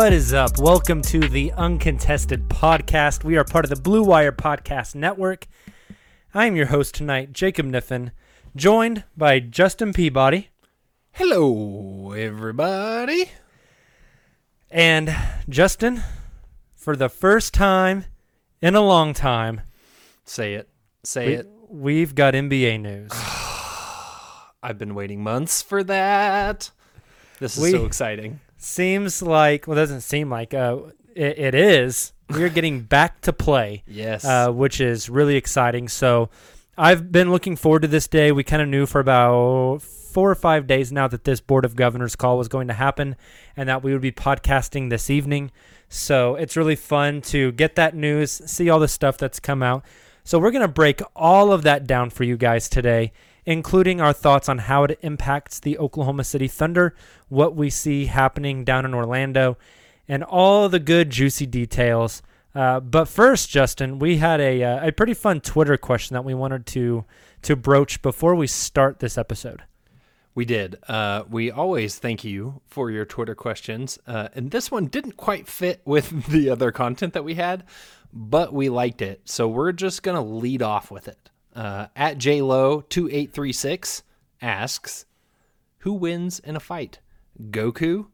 What is up? Welcome to the Uncontested Podcast. We are part of the Blue Wire Podcast Network. I am your host tonight, Jacob Niffen, joined by Justin Peabody Hello, everybody. and Justin. For the first time in a long time, Say it. Say we, it. we've got NBA news. I've been waiting months for that. This is We- so exciting. Seems like, well, it doesn't seem like, uh, it, it is. We're getting back to play. Yes. uh, which is really exciting. So I've been looking forward to this day. We kind of knew for about four or five days now that this Board of Governors call was going to happen and that we would be podcasting this evening. So it's really fun to get that news, see all the stuff that's come out. So we're going to break all of that down for you guys today, including our thoughts on how it impacts the Oklahoma City Thunder, what we see happening down in Orlando, and all the good, juicy details. Uh, but first, Justin, we had a uh, a pretty fun Twitter question that we wanted to to broach before we start this episode. we did. Uh, we always thank you for your Twitter questions. Uh, and this one didn't quite fit with the other content that we had, but we liked it. So we're just going to lead off with it. Uh, at JLo2836 asks Who wins in a fight, Goku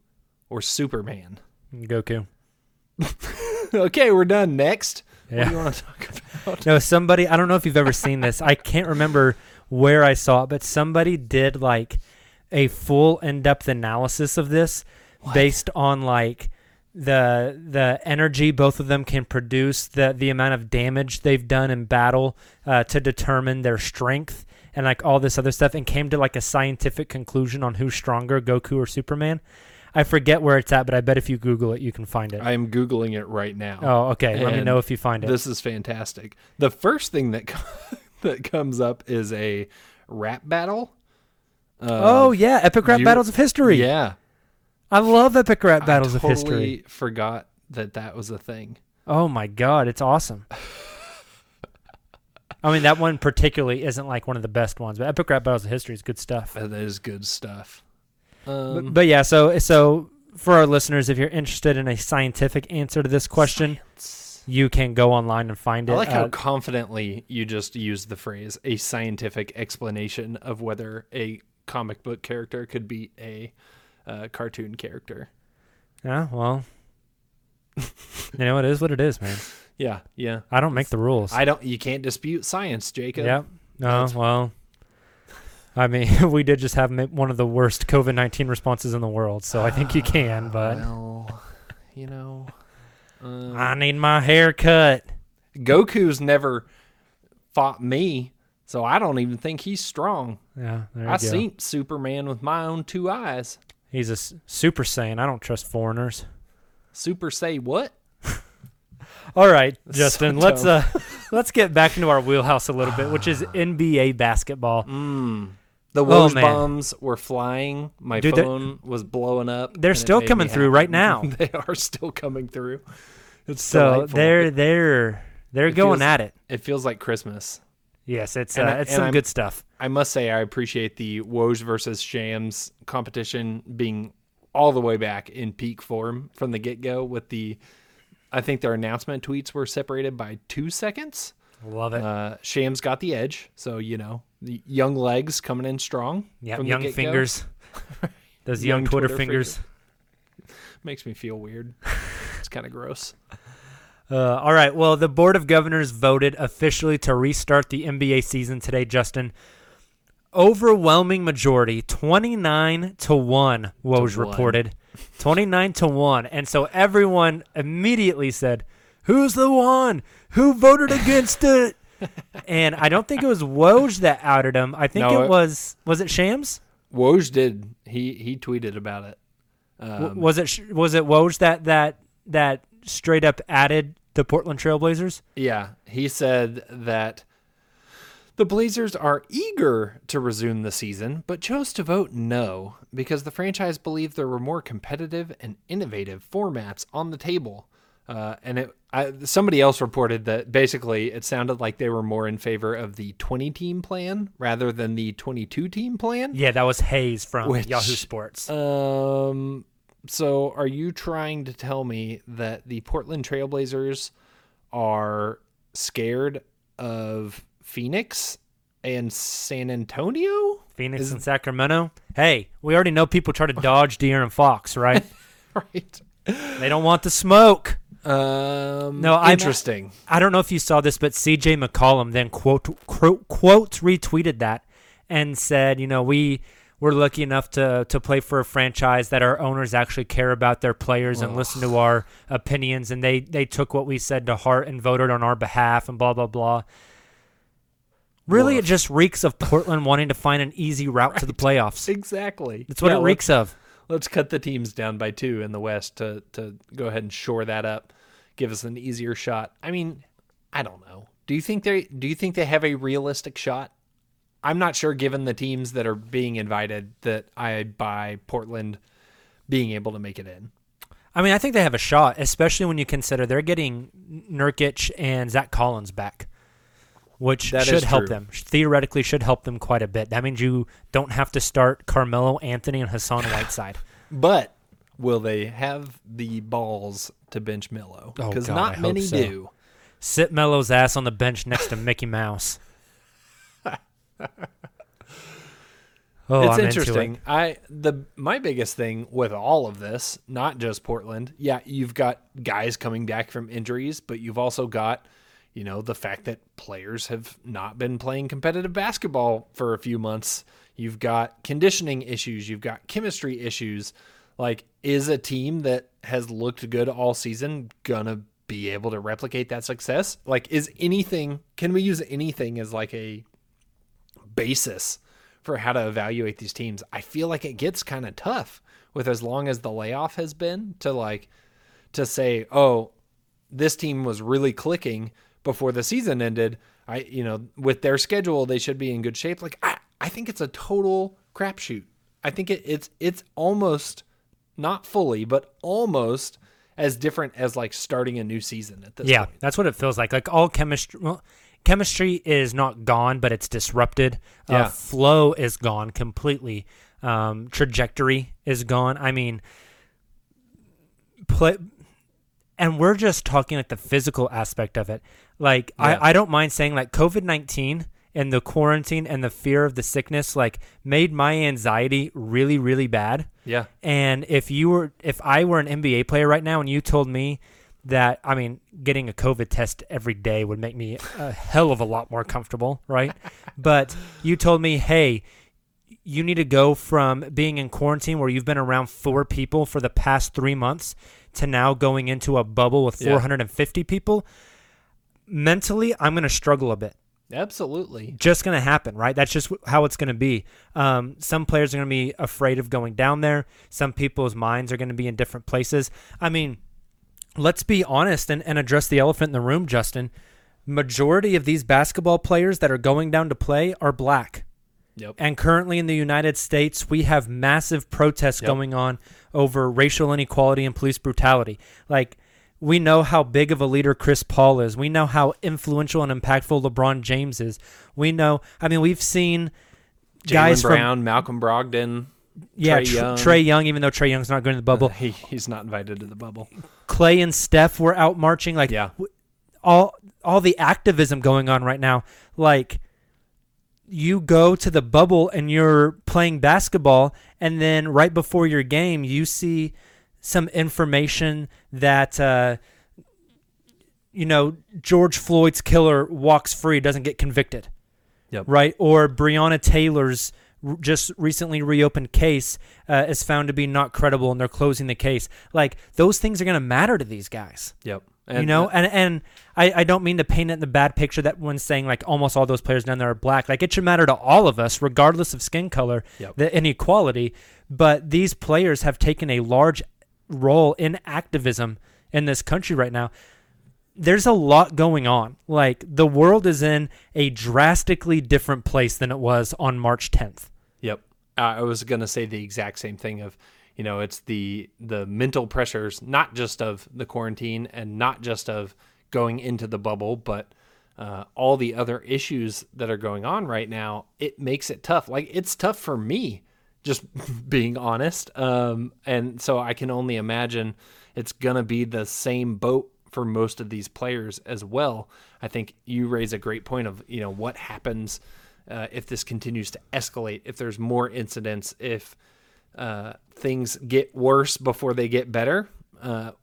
or Superman? Goku. okay, we're done. Next. What do you want to talk about? No, somebody. I don't know if you've ever seen this. I can't remember where I saw it, but somebody did like a full in-depth analysis of this based on like the the energy both of them can produce, the the amount of damage they've done in battle uh, to determine their strength and like all this other stuff, and came to like a scientific conclusion on who's stronger, Goku or Superman. I forget where it's at, but I bet if you Google it, you can find it. I am Googling it right now. oh, okay. Let me know if you find it. This is fantastic. The first thing that that comes up is a rap battle oh yeah, epic rap you- battles of history. Yeah, I love epic rap battles I of totally history. Forgot that that was a thing. Oh my god, it's awesome. I mean, that one particularly isn't like one of the best ones, but epic rap battles of history is good stuff. That is good stuff. But, Um, but yeah, so so for our listeners, if you're interested in a scientific answer to this question, you can go online and find it. I like how Uh, confidently you just used the phrase "a scientific explanation of whether a comic book character could be a uh, cartoon character." yeah, well, you know, it is what it is, man. Yeah, yeah. I don't make the rules. I don't. You can't dispute science, Jacob. Yep. No, well, I mean, we did just have one of the worst COVID 19 responses in the world, so I think you can, but Well, you know, uh, I need my hair cut. Goku's never fought me, so I don't even think he's strong. Yeah, there you I go. seen Superman with my own two eyes. He's a super saiyan. I don't trust foreigners. Super say what? All right, So Justin, let's uh let's get back into our wheelhouse a little bit, which is NBA basketball. Mm. The Oh, Woj man. bombs were flying. My Dude, phone was blowing up. they're still coming through happy. right now. they are still coming through. It's So delightful. they're they're they're It going feels- at it. It feels like Christmas. Yes, it's uh, I- it's some I'm- good stuff. I must say, I appreciate the Woj versus Shams competition being all the way back in peak form from the get go. With the, I think their announcement tweets were separated by two seconds. Love it. Uh, Shams got the edge, so you know the young legs coming in strong. yeah, young fingers. Those young, Young Twitter, Twitter fingers. makes me feel weird. it's kind of gross. Uh, all right. Well, the Board of Governors voted officially to restart the NBA season today, Justin. Overwhelming majority, 29 to 1, Woj one. reported. 29 to 1. And so everyone immediately said, Who's the one? Who voted against it? and I don't think it was Woj that outed him. I think No, it it- was, was it Shams? Woj did. He he tweeted about it. Um, was it was it Woj that that that straight up added the Portland Trailblazers? Yeah, he said that the Blazers are eager to resume the season, but chose to vote no because the franchise believed there were more competitive and innovative formats on the table. Uh, and it, I, somebody else reported that basically it sounded like they were more in favor of the 20 team plan rather than the 22 team plan. Yeah, that was Haynes from Which- Yahoo Sports. Um. So, are you trying to tell me that the Portland Trailblazers are scared of Phoenix and San Antonio? Phoenix Is- and Sacramento. Hey, we already know people try to dodge De'Aaron Fox, right? right. they don't want the smoke. Um. No, interesting. I don't know if you saw this, but CJ McCollum then quote quote, quote retweeted that and said, you know, we we're lucky enough to to play for a franchise that our owners actually care about their players and listen to our opinions, and they they took what we said to heart and voted on our behalf and blah blah blah. Really, it just reeks of Portland wanting to find an easy route to the playoffs. Exactly. That's what Yeah, it reeks of. Let's cut the teams down by two in the West to to go ahead and shore that up, give us an easier shot. I mean, I don't know. Do you think they do you think they have a realistic shot? I'm not sure given the teams that are being invited that I buy Portland being able to make it in. I mean, I think they have a shot, especially when you consider they're getting Nurkic and Zach Collins back, which That should help them. Theoretically, should help them quite a bit. That means you don't have to start Carmelo Anthony and Hassan Whiteside. But will they have the balls to bench Melo? Oh, Because God, not I many so. do. Sit Melo's ass on the bench next to Mickey Mouse. Oh, it's I'm into it. interesting. I the my biggest thing with all of this, not just Portland. Yeah, you've got guys coming back from injuries, but you've also got, you know, the fact that players have not been playing competitive basketball for a few months. You've got conditioning issues, you've got chemistry issues. Like is a team that has looked good all season gonna be able to replicate that success? Like is anything can we use anything as like a basis for how to evaluate these teams. I feel like it gets kind of tough with as long as the layoff has been to like to say, "Oh, this team was really clicking before the season ended." I, you know, with their schedule, they should be in good shape. Like I, I think it's a total crapshoot. I think it, it's it's almost not fully, but almost as different as like starting a new season at this Yeah, point. that's what it feels like. Like all chemistry, well, chemistry is not gone, but it's disrupted. Yeah. Uh, flow is gone completely. Um, trajectory is gone. I mean, play, and we're just talking like the physical aspect of it. Like Yeah. I, I don't mind saying like COVID nineteen and the quarantine and the fear of the sickness like made my anxiety really really bad. Yeah. And if you were, if I were an NBA player right now, and you told me that, I mean, getting a COVID test every day would make me a hell of a lot more comfortable, right? but you told me, hey, you need to go from being in quarantine where you've been around four people for the past three months to now going into a bubble with Yeah. 450 people. Mentally, I'm going to struggle a bit Absolutely. just going to happen, right? That's just how it's going to be. Um, some players are going to be afraid of going down there. Some people's minds are going to be in different places. I mean, let's be honest and, and address the elephant in the room, Justin. Majority of these basketball players that are going down to play are black. Yep. And currently in the United States, we have massive protests Yep. going on over racial inequality and police brutality. Like, we know how big of a leader Chris Paul is. We know how influential and impactful LeBron James is. We know, I mean, we've seen guys Jaylen Brown Malcolm Brogdon. Yeah, Trae Tr- Young. Trae Young, even though Trae Young's not going to the bubble. He, he's not invited to the bubble. Klay and Steph were out marching. Like, Yeah. w- all all the activism going on right now. Like, you go to the bubble and you're playing basketball, and then right before your game, you see some information that. Uh, you know, George Floyd's killer walks free, doesn't get convicted. Yep. Right? Or Breonna Taylor's just recently reopened case uh, is found to be not credible and they're closing the case. Like, those things are going to matter to these guys. Yep. you know, and and I, I don't mean to paint it in the bad picture that when saying like almost all those players down there are black. Like it should matter to all of us, regardless of skin color, Yep. the inequality. But these players have taken a large role in activism in this country right now. There's a lot going on. Like the world is in a drastically different place than it was on March 10th. Yep. Uh, I was going to say the exact same thing of, you know, it's the the mental pressures not just of the quarantine and not just of going into the bubble, but uh, all the other issues that are going on right now. It makes it tough. Like it's tough for me, just being honest. Um, and so I can only imagine it's gonna be the same boat for most of these players as well. I think you raise a great point of you know what happens uh, if this continues to escalate, if there's more incidents, if uh, things get worse before they get better, uh,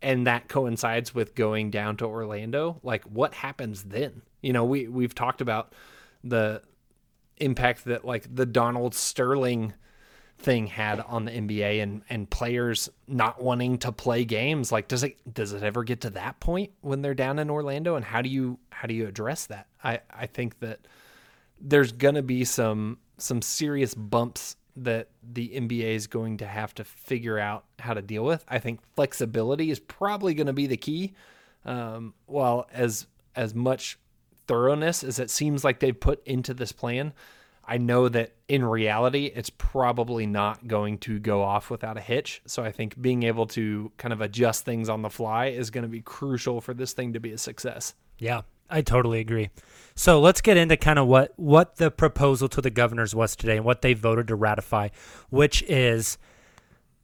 and that coincides with going down to Orlando. Like, what happens then? You know, we we've talked about the impact that like the Donald Sterling thing had on the NBA and and players not wanting to play games like does it does it ever get to that point when they're down in Orlando and how do you how do you address that I I think that there's to be some some serious bumps that the NBA is going to have to figure out how to deal with. I think flexibility is probably going to be the key. Um, while as as much thoroughness as it seems like they've put into this plan, I know that in reality it's probably not going to go off without a hitch. So I think being able to kind of adjust things on the fly is going to be crucial for this thing to be a success. Yeah, I totally agree. So let's get into kind of what what the proposal to the governors was today and what they voted to ratify, which is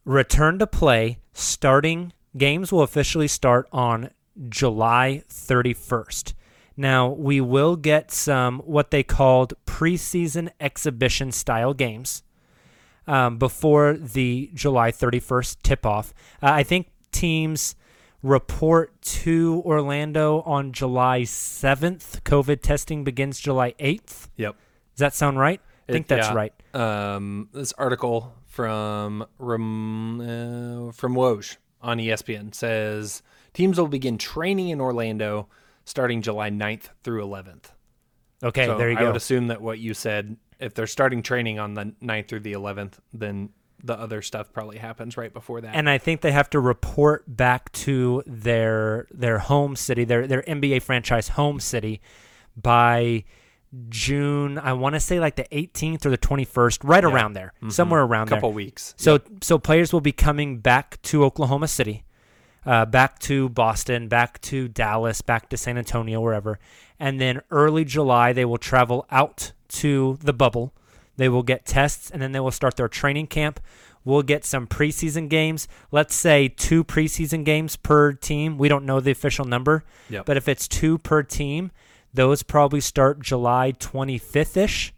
return to play starting games will officially start on July 31st. Now, we will get some what they called preseason exhibition style games um, before the July 31st tip off. Uh, I think teams report to Orlando on July 7th. COVID testing begins July 8th. Yep. Does that sound right? I think It- that's yeah. right. Um, this article from from uh, from Woj on ESPN says teams will begin training in Orlando starting July 9th through 11th. Okay, So there you I go. I would assume that what you said, if they're starting training on the 9th through the 11th, then the other stuff probably happens right before that. and I think they have to report back to their their home city, their their NBA franchise home city, by June. I want to say like the 18th or the 21st, right around there, mm-hmm. somewhere around Couple there. Couple weeks. So so players will be coming back to Oklahoma City, uh, back to Boston, back to Dallas, back to San Antonio, wherever, and then early July they will travel out to the bubble. They will get tests and then they will start their training camp. We'll get some preseason games. Let's say two preseason games per team. We don't know the official number, Yep. but if it's two per team, those probably start July 25th ish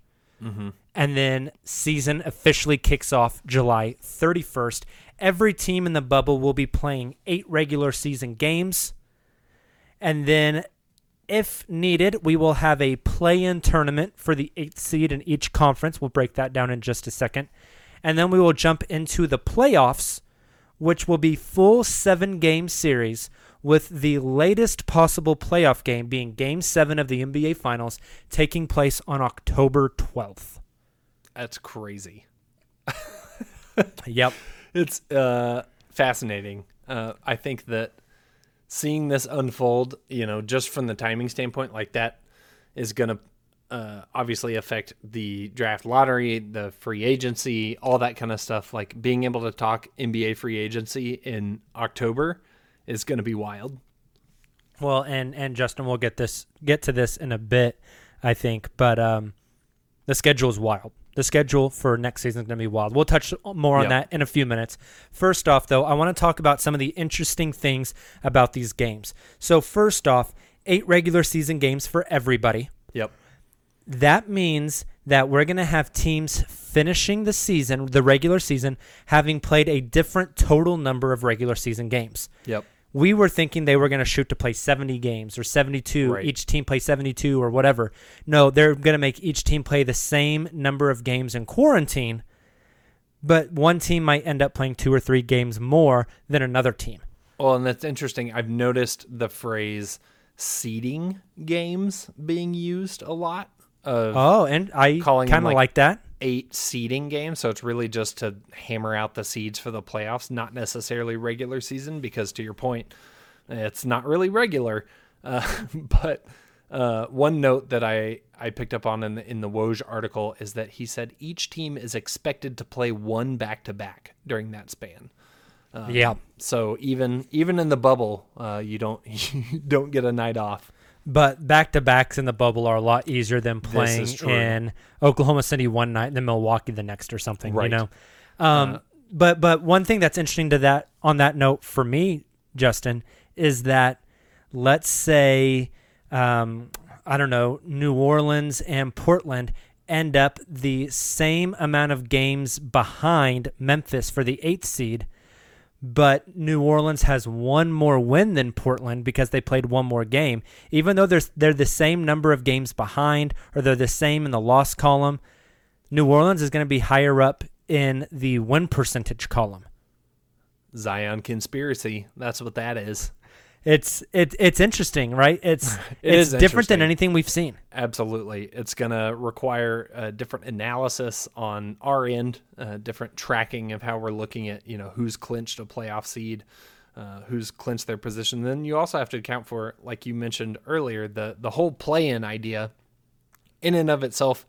and then season officially kicks off July 31st. Every team in the bubble will be playing eight regular season games, and then, if needed, we will have a play-in tournament for the eighth seed in each conference. We'll break that down in just a second, and then we will jump into the playoffs, which will be full seven-game series. With the latest possible playoff game being Game 7 of the NBA Finals taking place on October 12th. That's crazy. Yep. It's uh, fascinating. Uh, I think that seeing this unfold, you know, just from the timing standpoint, like that is going to uh, obviously affect the draft lottery, the free agency, all that kind of stuff. Like being able to talk NBA free agency in October is going to be wild. Well, and and Justin, we'll get this get to this in a bit, I think, but um, the schedule is wild. The schedule for next season is going to be wild. We'll touch more on Yep. that in a few minutes. First off, though, I want to talk about some of the interesting things about these games. So, first off, eight regular season games for everybody. Yep. That means that we're going to have teams finishing the season, the regular season, having played a different total number of regular season games. Yep. We were thinking they were going to shoot to play 70 games or 72, Right. each team play 72 or whatever. No, they're going to make each team play the same number of games in quarantine, but one team might end up playing two or three games more than another team. Well, and that's interesting. I've noticed the phrase seeding games being used a lot Oh, and I Calling kind of like- like that. eight seeding game. So it's really just to hammer out the seeds for the playoffs, not necessarily regular season, because to your point, it's not really regular. Uh, but uh, one note that I, I picked up on in the, in the Woj article is that he said each team is expected to play one back to back during that span. yeah. So even even in the bubble, uh, you don't you don't get a night off. But back to backs in the bubble are a lot easier than playing in Oklahoma City one night and then Milwaukee the next or something. You Right. know, um, but but one thing that's interesting to that on that note for me, Justin, is that let's say um, I don't know New Orleans and Portland end up the same amount of games behind Memphis for the eighth seed but New Orleans has one more win than Portland because they played one more game. Even though they're they're the same number of games behind, or they're the same in the loss column, New Orleans is going to be higher up in the win percentage column. Zion conspiracy. That's what that is. It's it, it's interesting, right? It's It it's different than anything we've seen. Absolutely. It's going to require a different analysis on our end, uh, different tracking of how we're looking at, you know, who's clinched a playoff seed, uh, who's clinched their position. Then you also have to account for, like you mentioned earlier, the, the whole play in idea in and of itself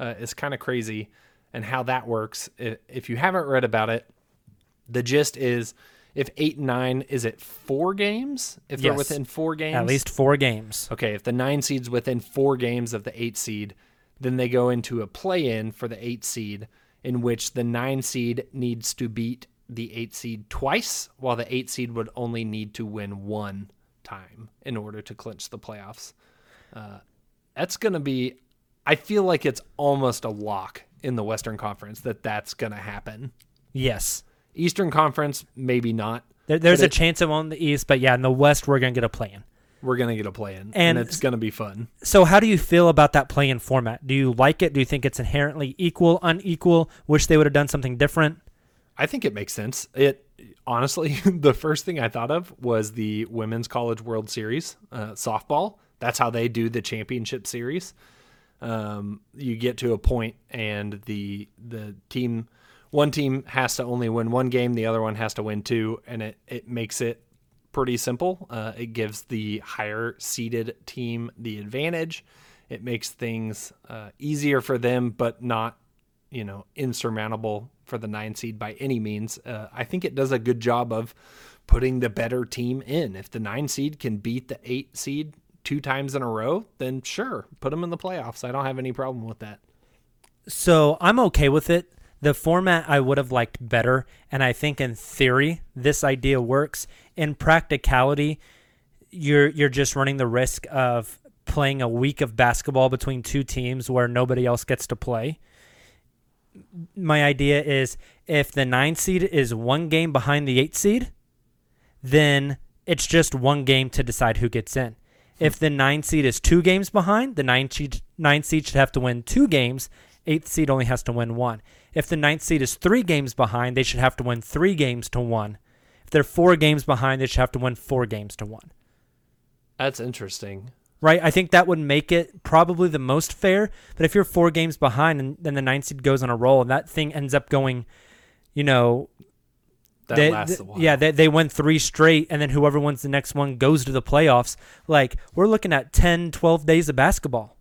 uh, is kind of crazy and how that works. If you haven't read about it, the gist is if eight and nine, is it four games? If they're within four games? At least four games. Okay, if the nine seed's within four games of the eight seed, then they go into a play in for the eight seed, in which the nine seed needs to beat the eight seed twice, while the eight seed would only need to win one time in order to clinch the playoffs. Uh, that's going to be, I feel like it's almost a lock in the Western Conference that that's going to happen. Yes, Eastern Conference, maybe not. there, there's a it- chance of on the East, but yeah, in the West we're going to get a play in. We're going to get a play in, and, And- it's going to be fun. So, how do you feel about that play in format? Do you like it? Do you think it's inherently equal, unequal? Wish they would have done something different? I think it makes sense. It honestly, the first thing I thought of was the Women's College World Series uh, softball. That's how they do the championship series. Um, you get to a point, and the the team, one team has to only win one game, the other one has to win two, and it it makes it pretty simple. Uh, it gives the higher seeded team the advantage, It makes things uh, easier for them, but not, you know, insurmountable for the nine seed by any means. Uh, I think it does a good job of putting the better team in. If the nine seed can beat the eight seed two times in a row, then sure, put them in the playoffs. I don't have any problem with that. So I'm okay with it. The format I would have liked better, and I think in theory this idea works. In practicality, you're you're just running the risk of playing a week of basketball between two teams where nobody else gets to play. My idea is if the nine seed is one game behind the eight seed, then it's just one game to decide who gets in. If the nine seed is two games behind, the nine seed, nine seed should have to win two games. Eighth seed only has to win one. If the ninth seed is three games behind, they should have to win three games to one. If they're four games behind, they should have to win four games to one. That's interesting. Right? I think that would make it probably the most fair. But if you're four games behind and then the ninth seed goes on a roll and that thing ends up going, you know, That they, lasts a while. Yeah, they, they win three straight, and then whoever wins the next one goes to the playoffs. Like, we're looking at 10, 12 days of basketball.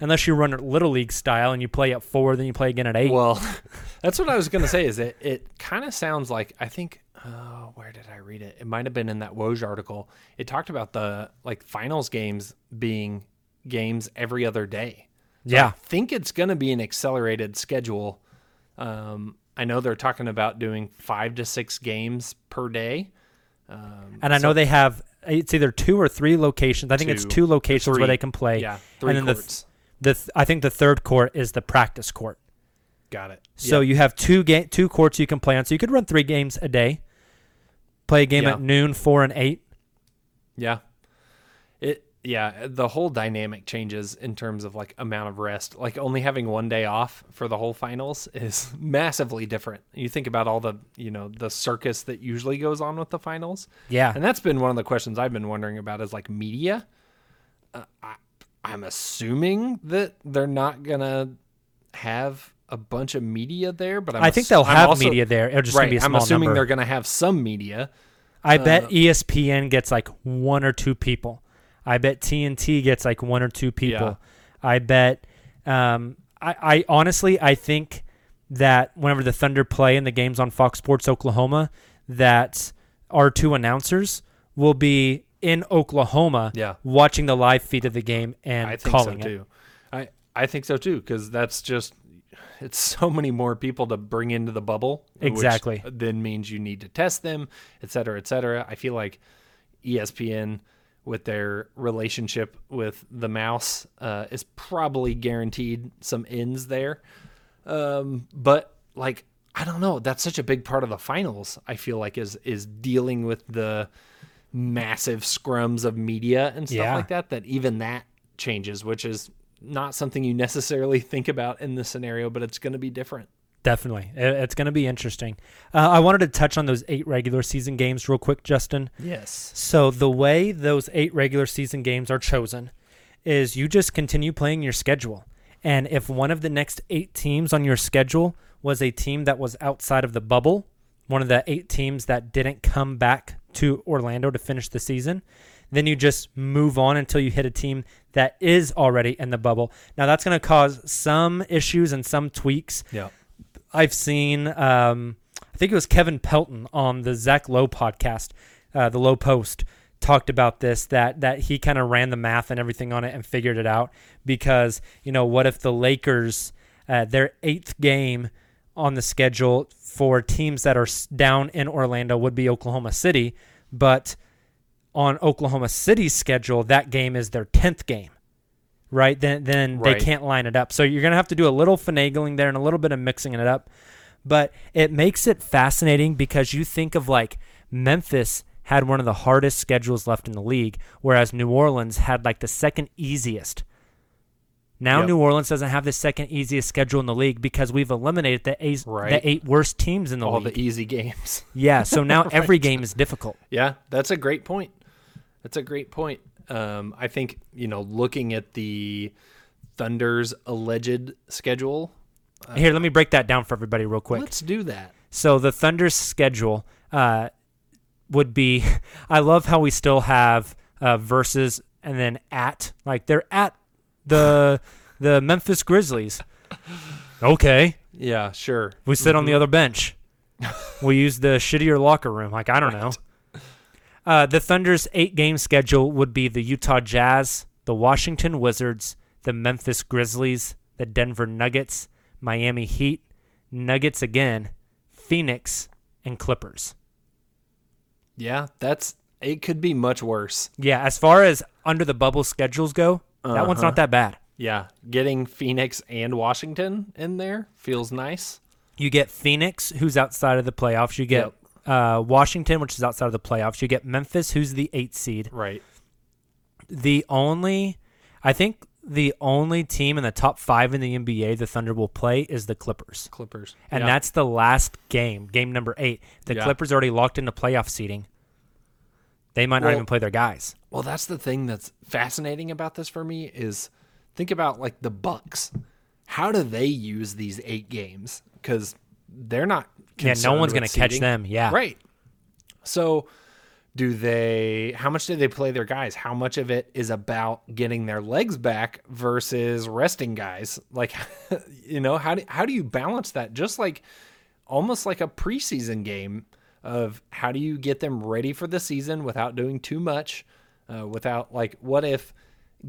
Unless you run it Little League style and you play at four, then you play again at eight. Well, that's what I was going to say. Is it? It kind of sounds like I think. Oh, where did I read it? It might have been in that Woj article. It talked about the like finals games being games every other day. So Yeah. I think it's going to be an accelerated schedule. Um, I know they're talking about doing five to six games per day. Um, and I know they have, it's either two or three locations. I think it's Two. two locations where they can play. Yeah, three and then courts. The, th- the th- I think the third court is the practice court. Got it. So Yep. you have two ga- two courts you can play on. So you could run three games a day. Play a game Yeah. at noon, four and eight. Yeah. It yeah, the whole dynamic changes in terms of like amount of rest. Like only having one day off for the whole finals is massively different. You think about all the, you know, the circus that usually goes on with the finals. Yeah. And that's been one of the questions I've been wondering about is like media. Uh, I, I'm assuming that they're not going to have a bunch of media there, but I'm I think ass- they'll have also- media there. It'll just gonna right, be a I'm assuming number. they're going to have some media. I bet Uh, E ESPN gets like one or two people. I bet TNT gets like one or two people. Yeah. I bet. Um, I, I honestly, I think that whenever the Thunder play in the games on Fox Sports Oklahoma, that our two announcers will be in Oklahoma, Yeah. watching the live feed of the game and I think calling so it. too. I I think so too because that's just it's so many more people to bring into the bubble. which Exactly. then means you need to test them, et cetera, et cetera. I feel like ESPN with their relationship with the mouse uh, is probably guaranteed some ins there. Um, but like I don't know, that's such a big part of the finals. I feel like is is dealing with the massive scrums of media and stuff Yeah. like that. That even that changes, which is not something you necessarily think about in this scenario, but it's going to be different. Definitely, it's going to be interesting. Uh, I wanted to touch on those eight regular season games real quick, Justin. Yes. So the way those eight regular season games are chosen is you just continue playing your schedule. And if one of the next eight teams on your schedule was a team that was outside of the bubble, one of the eight teams that didn't come back to Orlando to finish the season, then you just move on until you hit a team that is already in the bubble. Now that's going to cause some issues and some tweaks. Yeah. I've seen, um, I think it was Kevin Pelton on the Zach Lowe podcast, uh, the Lowe Post, talked about this that that he kind of ran the math and everything on it and figured it out because you know what if the Lakers uh, their eighth game on the schedule for teams that are down in Orlando would be Oklahoma City, but on Oklahoma City's schedule that game is their tenth game right? Then then Right. they can't line it up. So you're gonna have to do a little finagling there and a little bit of mixing it up. But it makes it fascinating because you think of like Memphis had one of the hardest schedules left in the league, whereas New Orleans had like the second easiest. Now Yep. New Orleans doesn't have the second easiest schedule in the league because we've eliminated the eight, Right. the eight worst teams in the All league. the easy games. yeah, so now every game is difficult. Yeah, that's a great point. That's a great point. Um, I think you know, looking at the Thunder's alleged schedule. Here, let me break that down for everybody real quick. Let's do that. So the Thunder's schedule uh, would be. I love how we still have uh, versus and then at like they're at the the Memphis Grizzlies. Okay, Yeah, sure. we sit on the other bench. we use the shittier locker room. Like I don't know. Uh, the Thunder's eight-game schedule would be the Utah Jazz, the Washington Wizards, the Memphis Grizzlies, the Denver Nuggets, Miami Heat, Nuggets again, Phoenix, and Clippers. Yeah, that's it. Could be much worse. Yeah, as far as under the bubble schedules go, that one's Uh-huh. not that bad. Yeah, getting Phoenix and Washington in there feels nice. You get Phoenix, who's outside of the playoffs. You get uh, Washington, which is outside of the playoffs. You get Memphis, who's the eight seed. Right. The only, I think, the only team in the top five in the NBA the Thunder will play is the Clippers, Clippers. and Yeah. that's the last game, game number eight. The Yeah. Clippers already locked into playoff seeding. They might not Well- even play their guys. Well, that's the thing that's fascinating about this for me is think about like the Bucks. How do they use these eight games? Because they're not. Yeah, no one's gonna catch them, yeah. right. So, do they? How much do they play their guys? How much of it is about getting their legs back versus resting guys? Like, you know, how do how do you balance that? Just like almost like a preseason game of how do you get them ready for the season without doing too much, uh, without like what if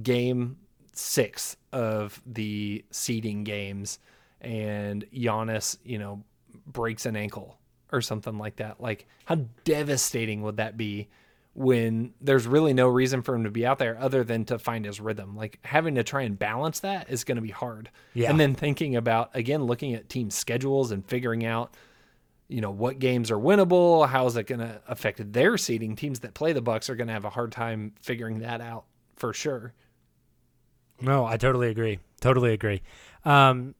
game six of the seeding games and Giannis, you know, breaks an ankle or something like that. Like how devastating would that be when there's really no reason for him to be out there other than to find his rhythm? Like having to try and balance that is going to be hard. Yeah. And then thinking about again looking at team schedules and figuring out you know what games are winnable how is it going to affect their seeding teams that play the bucks are going to have a hard time figuring that out for sure No, I totally agree. Totally agree. Um,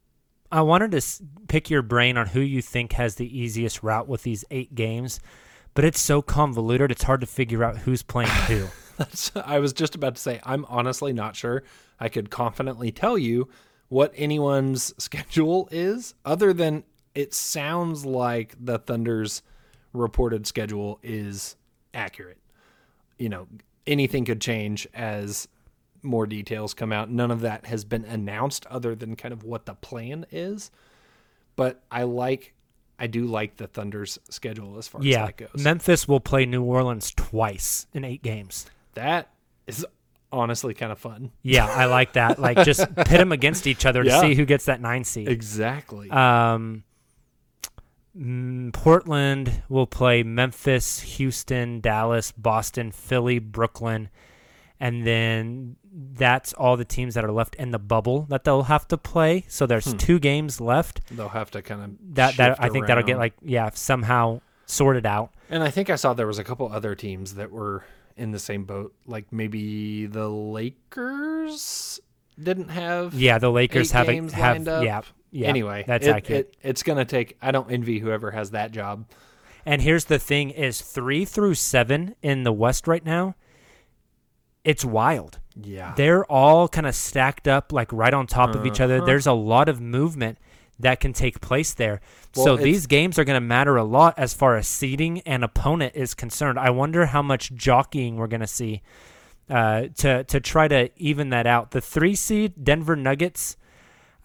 I wanted to s- pick your brain on who you think has the easiest route with these eight games, but it's so convoluted, it's hard to figure out who's playing who. That's, I was just about to say, I'm honestly not sure I could confidently tell you what anyone's schedule is, other than it sounds like the Thunder's reported schedule is accurate. You know, anything could change as more details come out. None of that has been announced other than kind of what the plan is. But I like, I do like the Thunder's schedule as far as that goes. Memphis will play New Orleans twice in eight games. that is honestly kind of fun. Yeah, I like that. Like just pit them against each other to Yeah. see who gets that nine seed. Exactly. Um, Mm, Portland will play Memphis, Houston, Dallas, Boston, Philly, Brooklyn, and then that's all the teams that are left in the bubble that they'll have to play. So there's hmm. two games left. They'll have to kind of That that I think that'll get like yeah somehow sorted out. And I think I saw there was a couple other teams that were in the same boat. Like maybe the Lakers didn't have. Yeah, the Lakers have a- games have- lined up. yeah, yeah, Anyway, that's it- accurate. it- it's gonna take. I don't envy whoever has that job. And here's the thing: is three through seven in the West right now. It's wild. Yeah. They're all kind of stacked up, like right on top of each other. Uh-huh. There's a lot of movement that can take place there. Well, so these games are going to matter a lot as far as seeding and opponent is concerned. I wonder how much jockeying we're going to see uh, to to try to even that out. The three seed Denver Nuggets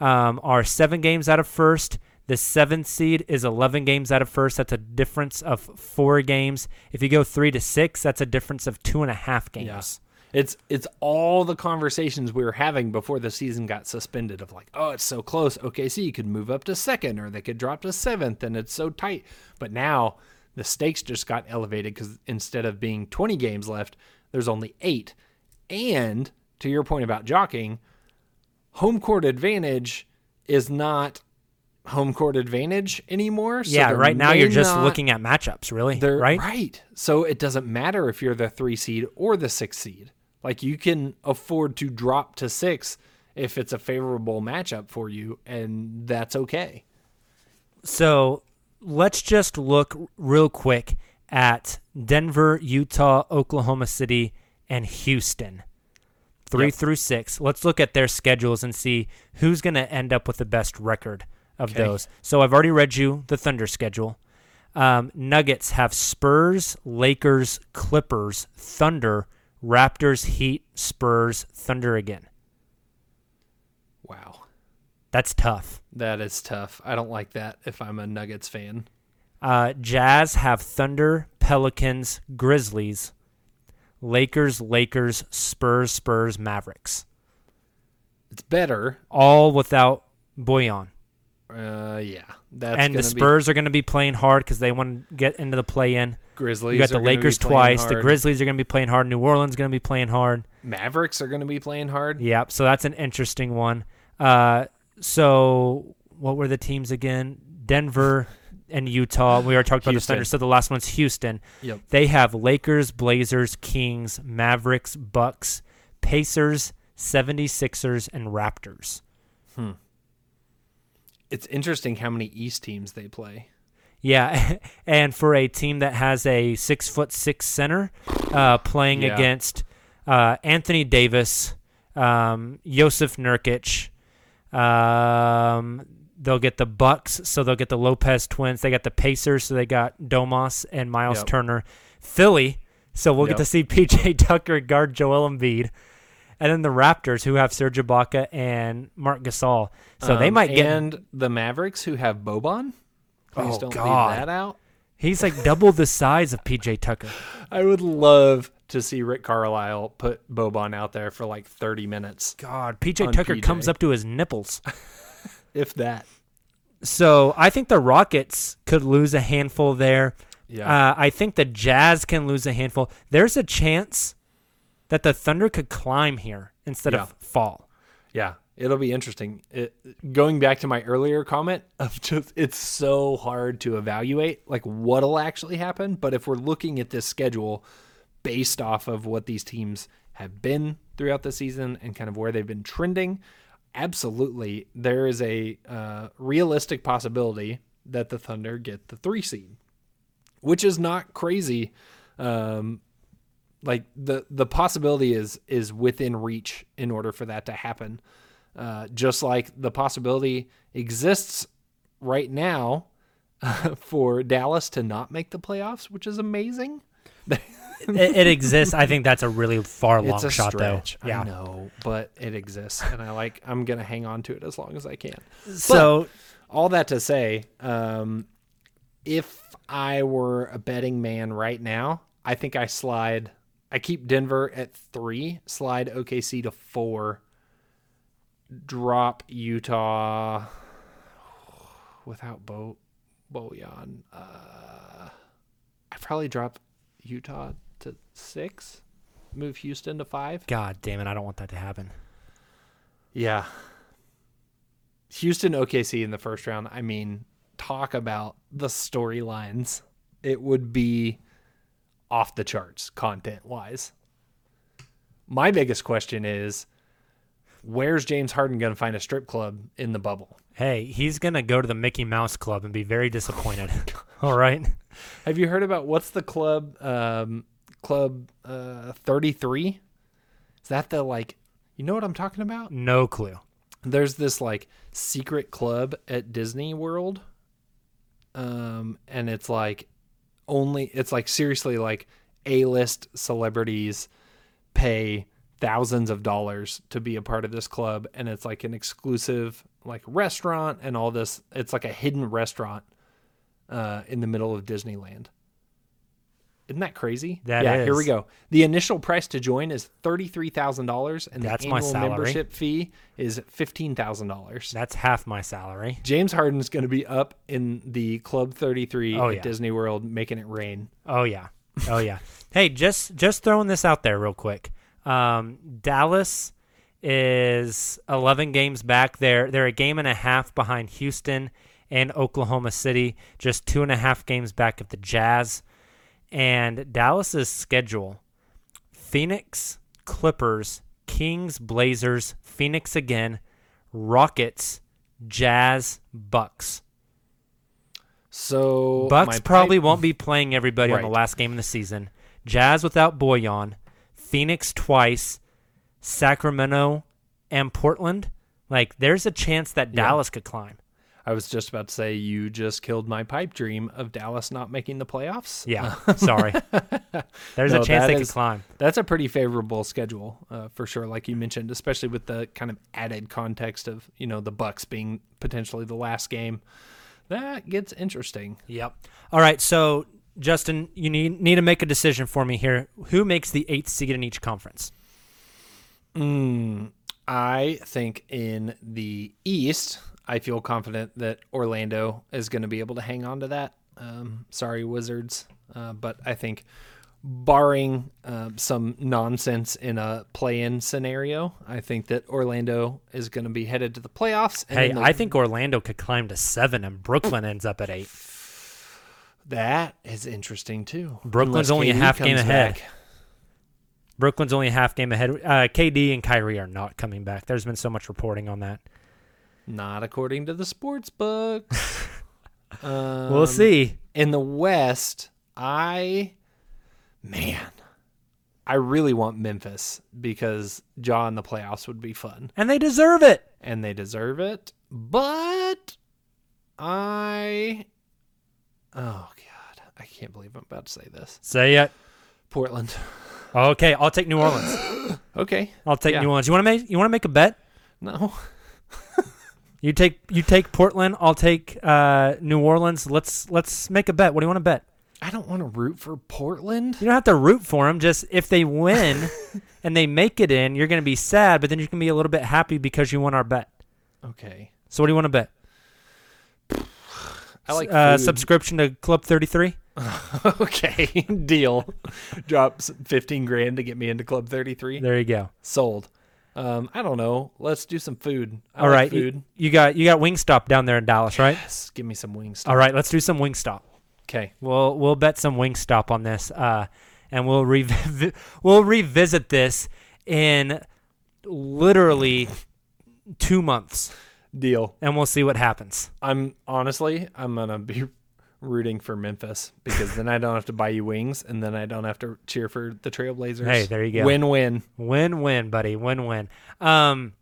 um, are seven games out of first. The seventh seed is 11 games out of first. That's a difference of four games. If you go three to six, that's a difference of two and a half games. It's it's all the conversations we were having before the season got suspended of like, oh, it's so close. OKC could move up to second or they could drop to seventh, and it's so tight. But now the stakes just got elevated because instead of being 20 games left, there's only eight. And to your point about jockeying, home court advantage is not home court advantage anymore. So yeah, right now you're just not- looking at matchups, really, they're right? right. So it doesn't matter if you're the three seed or the six seed. Like you can afford to drop to six if it's a favorable matchup for you, and that's okay. So let's just look real quick at Denver, Utah, Oklahoma City, and Houston. Three Yep. through six. Let's look at their schedules and see who's going to end up with the best record of Okay. those. So I've already read you the Thunder schedule. Um, Nuggets have Spurs, Lakers, Clippers, Thunder, Raptors, Heat, Spurs, Thunder again. Wow. That's tough. That is tough. I don't like that if I'm a Nuggets fan. Uh, Jazz have Thunder, Pelicans, Grizzlies, Lakers, Lakers, Spurs, Spurs, Mavericks. It's better. All without Bojan. Uh, yeah. That's and the gonna be- Spurs are going to be playing hard because they want to get into the play-in. Grizzlies. You got the Lakers twice. The. Grizzlies are going to be playing hard. New Orleans is going to be playing hard. Mavericks are going to be playing hard. Yep. So that's an interesting one. Uh, so what were the teams again? Denver and Utah. We already talked about the Houston. Thunder. So the last one's Houston. Yep. They have Lakers, Blazers, Kings, Mavericks, Bucks, Pacers, 76ers, and Raptors. Hmm. It's interesting how many East teams they play. Yeah, and for a team that has a six foot six center uh, playing Yeah. against uh, Anthony Davis, um, Jusuf Nurkic, um, they'll get the Bucks, so they'll get the Lopez twins. They got the Pacers, so they got Domas and Miles Yep. Turner. Philly, so we'll Yep. get to see PJ Tucker guard Joel Embiid. And then the Raptors, who have Serge Ibaka and Marc Gasol, so they Um, might get. and the Mavericks who have Boban. Please Oh, don't God. leave that out. He's like double the size of PJ Tucker. I would love to see Rick Carlisle put Boban out there for like 30 minutes, God, PJ Tucker PJ. comes up to his nipples. if that. So I think the Rockets could lose a handful there. Yeah. Uh, I think the Jazz can lose a handful. There's a chance that the Thunder could climb here instead Yeah. of fall. Yeah, it'll be interesting. It, going back to my earlier comment of just it's so hard to evaluate like what'll actually happen, but if we're looking at this schedule based off of what these teams have been throughout the season and kind of where they've been trending, absolutely there is a uh, realistic possibility that the Thunder get the 3 seed, which is not crazy. Um like the the possibility is is within reach in order for that to happen. Uh, just like the possibility exists right now for Dallas to not make the playoffs, which is amazing. it, it exists. I think that's a really far long it's a shot, stretch, though. Yeah. I know, but it exists, and I like. I'm gonna hang on to it as long as I can. So all that to say, um, if I were a betting man right now, I think I slide. I keep Denver at three, slide OKC to four, drop Utah without Bo Bojan. Uh, I probably drop Utah to six, move Houston to five. God damn it, I don't want that to happen. Yeah. Houston OKC in the first round. I mean, talk about the storylines. It would be off the charts content wise. My biggest question is where's James Harden going to find a strip club in the bubble? Hey, he's gonna go to the Mickey Mouse Club and be very disappointed. All right. Have you heard about what's the club um club uh 33? Is that the like you know what I'm talking about? No clue. there's this like secret club at Disney World. Um, and it's like only it's like seriously like A-list celebrities pay thousands of dollars to be a part of this club and it's like an exclusive like restaurant and all this it's like a hidden restaurant uh in the middle of Disneyland. Isn't that crazy? That yeah, here we go. The initial price to join is thirty-three thousand dollars, and That's the my annual membership fee is fifteen thousand dollars. That's half my salary. James Harden's going to be up in the Club Thirty Three Oh, at yeah. Disney World, making it rain. Oh yeah. Oh yeah. hey, just just throwing this out there real quick. Um, Dallas is 11 games back. They're they're a game and a half behind Houston and Oklahoma City. Just two and a half games back of the Jazz. And Dallas's schedule: Phoenix, Clippers, Kings, Blazers, Phoenix again, Rockets, Jazz, Bucks. So Bucks probably pipe- won't be playing everybody on the last game of the season. Jazz without Bojan, Phoenix twice, Sacramento and Portland. Like there's a chance that Yeah. Dallas could climb. I was just about to say you just killed my pipe dream of Dallas not making the playoffs. Yeah, sorry. There's No, a chance they is- could climb. That's a pretty favorable schedule uh, for sure, like you mentioned, especially with the kind of added context of you know the Bucks being potentially the last game. That gets interesting. Yep. All right, so Justin, you need need to make a decision for me here. Who makes the eighth seed in each conference? Mm, I think in the East, I feel confident that Orlando is going to be able to hang on to that. Um, sorry, Wizards, uh, but I think barring um, some nonsense in a play-in scenario, I think that Orlando is going to be headed to the playoffs. and Hey, I think Orlando could climb to seven, and Brooklyn ends up at eight. that is interesting too. Brooklyn's Unless only a half game ahead. back. Brooklyn's only a half game ahead. Uh, KD and Kyrie are not coming back. There's been so much reporting on that. Not according to the sports books. we'll Um, see. In the West, I man, I really want Memphis because Ja in the playoffs would be fun. And they deserve it. And they deserve it. But I Oh god. I can't believe I'm about to say this. Say it. Portland. Okay, I'll take New Orleans. Okay. I'll take Yeah. New Orleans. You want to make you want to make a bet? No. You take you take Portland. I'll take uh, New Orleans. Let's let's make a bet. What do you want to bet? I don't want to root for Portland. You don't have to root for them. Just if they win and they make it in, you're going to be sad, but then you can be a little bit happy because you won our bet. Okay. So what do you want to bet? I like uh, subscription to Club 33. okay, deal. Drops 15 grand to get me into Club 33. There you go. Sold. Um, I don't know. Let's do some food. I All like right, you, food. you got you got Wingstop down there in Dallas, right? Yes, give me some wings. All right, let's do some Wingstop. Okay. We'll we'll bet some Wingstop on this, uh, and we'll revi- we'll revisit this in literally two months, Deal. and we'll see what happens. I'm honestly, I'm gonna be rooting for Memphis because then I don't have to buy you wings, and then I don't have to cheer for the Trailblazers. Hey, there you go. Win-win. Win-win, buddy. Win-win. Um,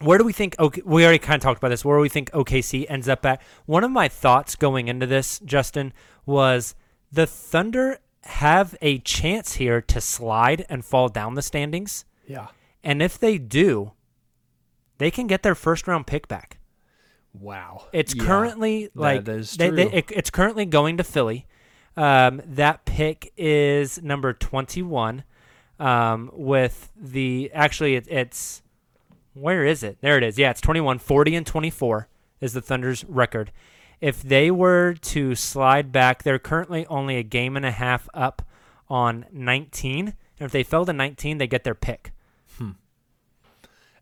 where do we think? Okay, we already kind of talked about this. Where do we think OKC ends up at? One of my thoughts going into this, Justin, was the Thunder have a chance here to slide and fall down the standings, Yeah. and if they do, they can get their first round pick back. Wow. It's Yeah, currently like they- they- it- it's currently going to Philly. Um, that pick is number twenty-one. Um, with the actually it, it's where is it? There it is. Yeah, it's 21, 40 and twenty four is the Thunder's record. If they were to slide back, they're currently only a game and a half up on nineteen. And if they fell to nineteen, they get their pick.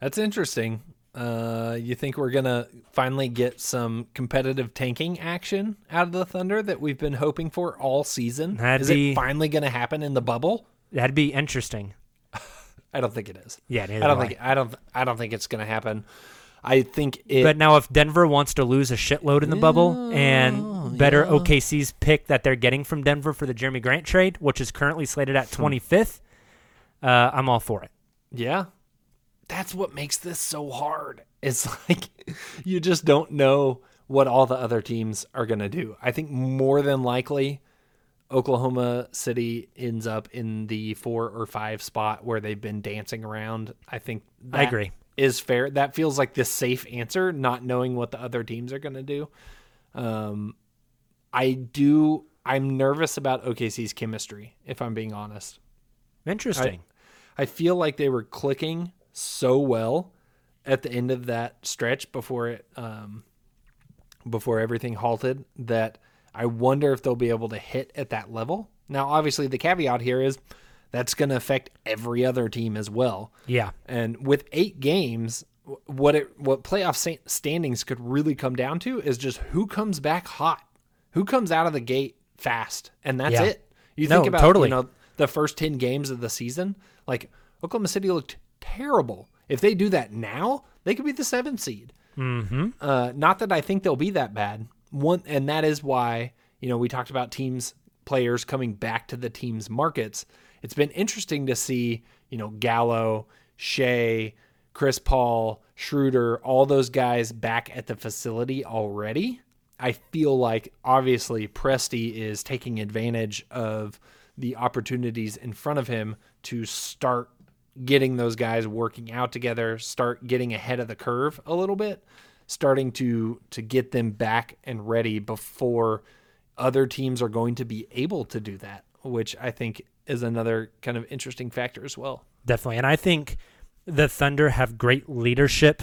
That's interesting. Uh, you think we're gonna finally get some competitive tanking action out of the Thunder that we've been hoping for all season? That'd is be- it finally gonna happen in the bubble? That'd be interesting. I don't think it is. Yeah, I don't do I. think I don't I don't think it's gonna happen. I think it. But now, if Denver wants to lose a shitload in the bubble and better OKC's pick that they're getting from Denver for the Jerami Grant trade, which is currently slated at 25th, uh, I'm all for it. Yeah. That's what makes this so hard. It's like you just don't know what all the other teams are going to do. I think more than likely Oklahoma City ends up in the 4 or 5 spot where they've been dancing around. I think I agree. Is fair. That feels like the safe answer, not knowing what the other teams are going to do. Um I do I'm nervous about OKC's chemistry if I'm being honest. Interesting. I feel like they were clicking so well at the end of that stretch before it um, before everything halted that I wonder if they'll be able to hit at that level. Now, obviously, the caveat here is that's going to affect every other team as well. yeah. And with eight games, what it what playoff standings could really come down to is just who comes back hot, who comes out of the gate fast, and that's Yeah. it. You No, think about totally. you know the first ten games of the season, like Oklahoma City looked terrible. If they do that now, they could be the seventh seed. Mm-hmm. Uh, not that I think they'll be that bad. One, and that is why you know we talked about teams, players coming back to the team's markets. It's been interesting to see you know Gallo, Shai, Chris Paul, Schroeder, all those guys back at the facility already, I feel like obviously Presti is taking advantage of the opportunities in front of him to start getting those guys working out together, start getting ahead of the curve a little bit, starting to to get them back and ready before other teams are going to be able to do that, which I think is another kind of interesting factor as well. Definitely. And I think the Thunder have great leadership,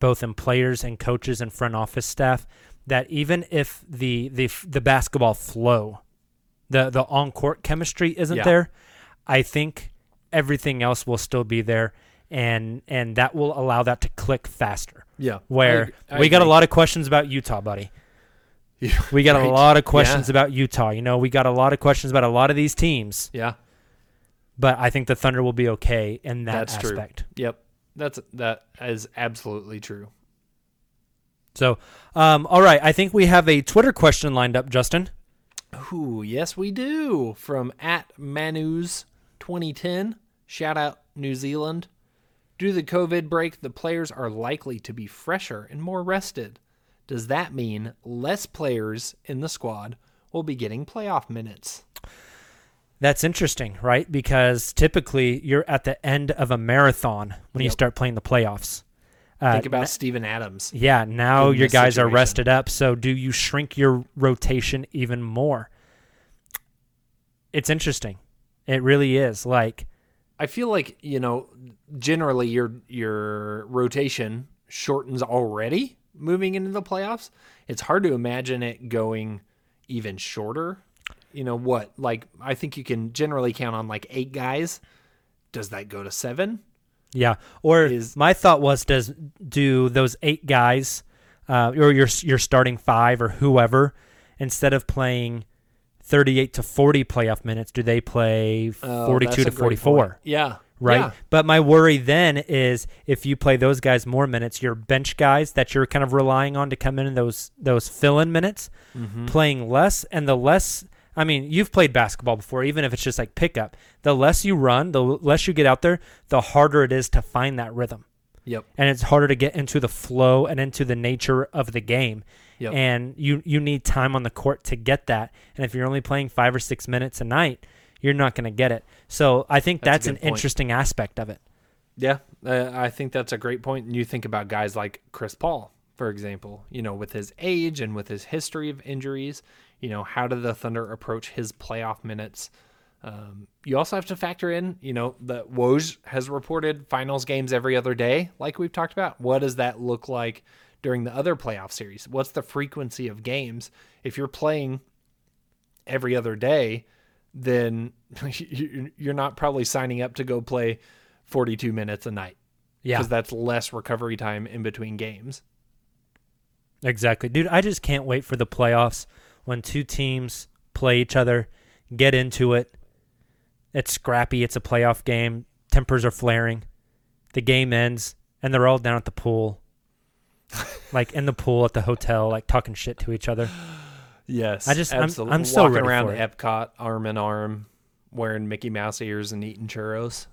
both in players and coaches and front office staff, that even if the the, the basketball flow, the, the on court chemistry isn't Yeah. there, I think everything else will still be there. And and that will allow that to click faster. Yeah. Where I- I we got a lot of questions about Utah, buddy. We got a lot of questions Yeah. about Utah. You know, we got a lot of questions about a lot of these teams, Yeah. but I think the Thunder will be okay in that That's aspect. true. Yep. That's that is absolutely true. So, um, all right, I think we have a Twitter question lined up, Justin. Ooh, yes, we do. From at Manus 2010. Shout out New Zealand. Due to the COVID break, the players are likely to be fresher and more rested. Does that mean less players in the squad will be getting playoff minutes? That's interesting, right? Because typically you're at the end of a marathon when you start playing the playoffs. Uh, Think about n- Steven Adams. yeah, now your guys are rested up. So, do you shrink your rotation even more? It's interesting. It really is. Like, I feel like, you know, generally your your rotation shortens already moving into the playoffs. It's hard to imagine it going even shorter. You know what? Like I think you can generally count on like 8 guys. Does that go to 7? Yeah. Or is- my thought was, does do those eight guys, uh, or your your starting five or whoever, instead of playing thirty-eight to forty playoff minutes, do they play Oh, forty-two that's to a great point. forty-four? Yeah. Right. Yeah. But my worry then is if you play those guys more minutes, your bench guys that you're kind of relying on to come in in those those fill-in minutes, Mm-hmm. playing less, and the less. I mean, you've played basketball before, even if it's just like pickup. The less you run, the less you get out there, the harder it is to find that rhythm Yep. and it's harder to get into the flow and into the nature of the game. Yep. And you you need time on the court to get that. And if you're only playing five or six minutes a night, you're not going to get it. So I think That's that's, an point. interesting aspect of it. Yeah, uh, I think that's a great point. And you think about guys like Chris Paul, for example, you know, with his age and with his history of injuries, you know, how do the Thunder approach his playoff minutes? Um, you also have to factor in, you know, that Woj has reported finals games every other day, like we've talked about. What does that look like during the other playoff series? What's the frequency of games? If you're playing every other day, then you- you're not probably signing up to go play 42 minutes a night Yeah, because that's less recovery time in between games. exactly. Dude, I just can't wait for the playoffs when two teams play each other, get into it. It's scrappy. It's a playoff game. Tempers are flaring. The game ends, and they're all down at the pool. like in the pool at the hotel, like talking shit to each other. Yes, I just- I'm- absolutely. I'm so walking around. Epcot arm in arm, wearing Mickey Mouse ears and eating churros.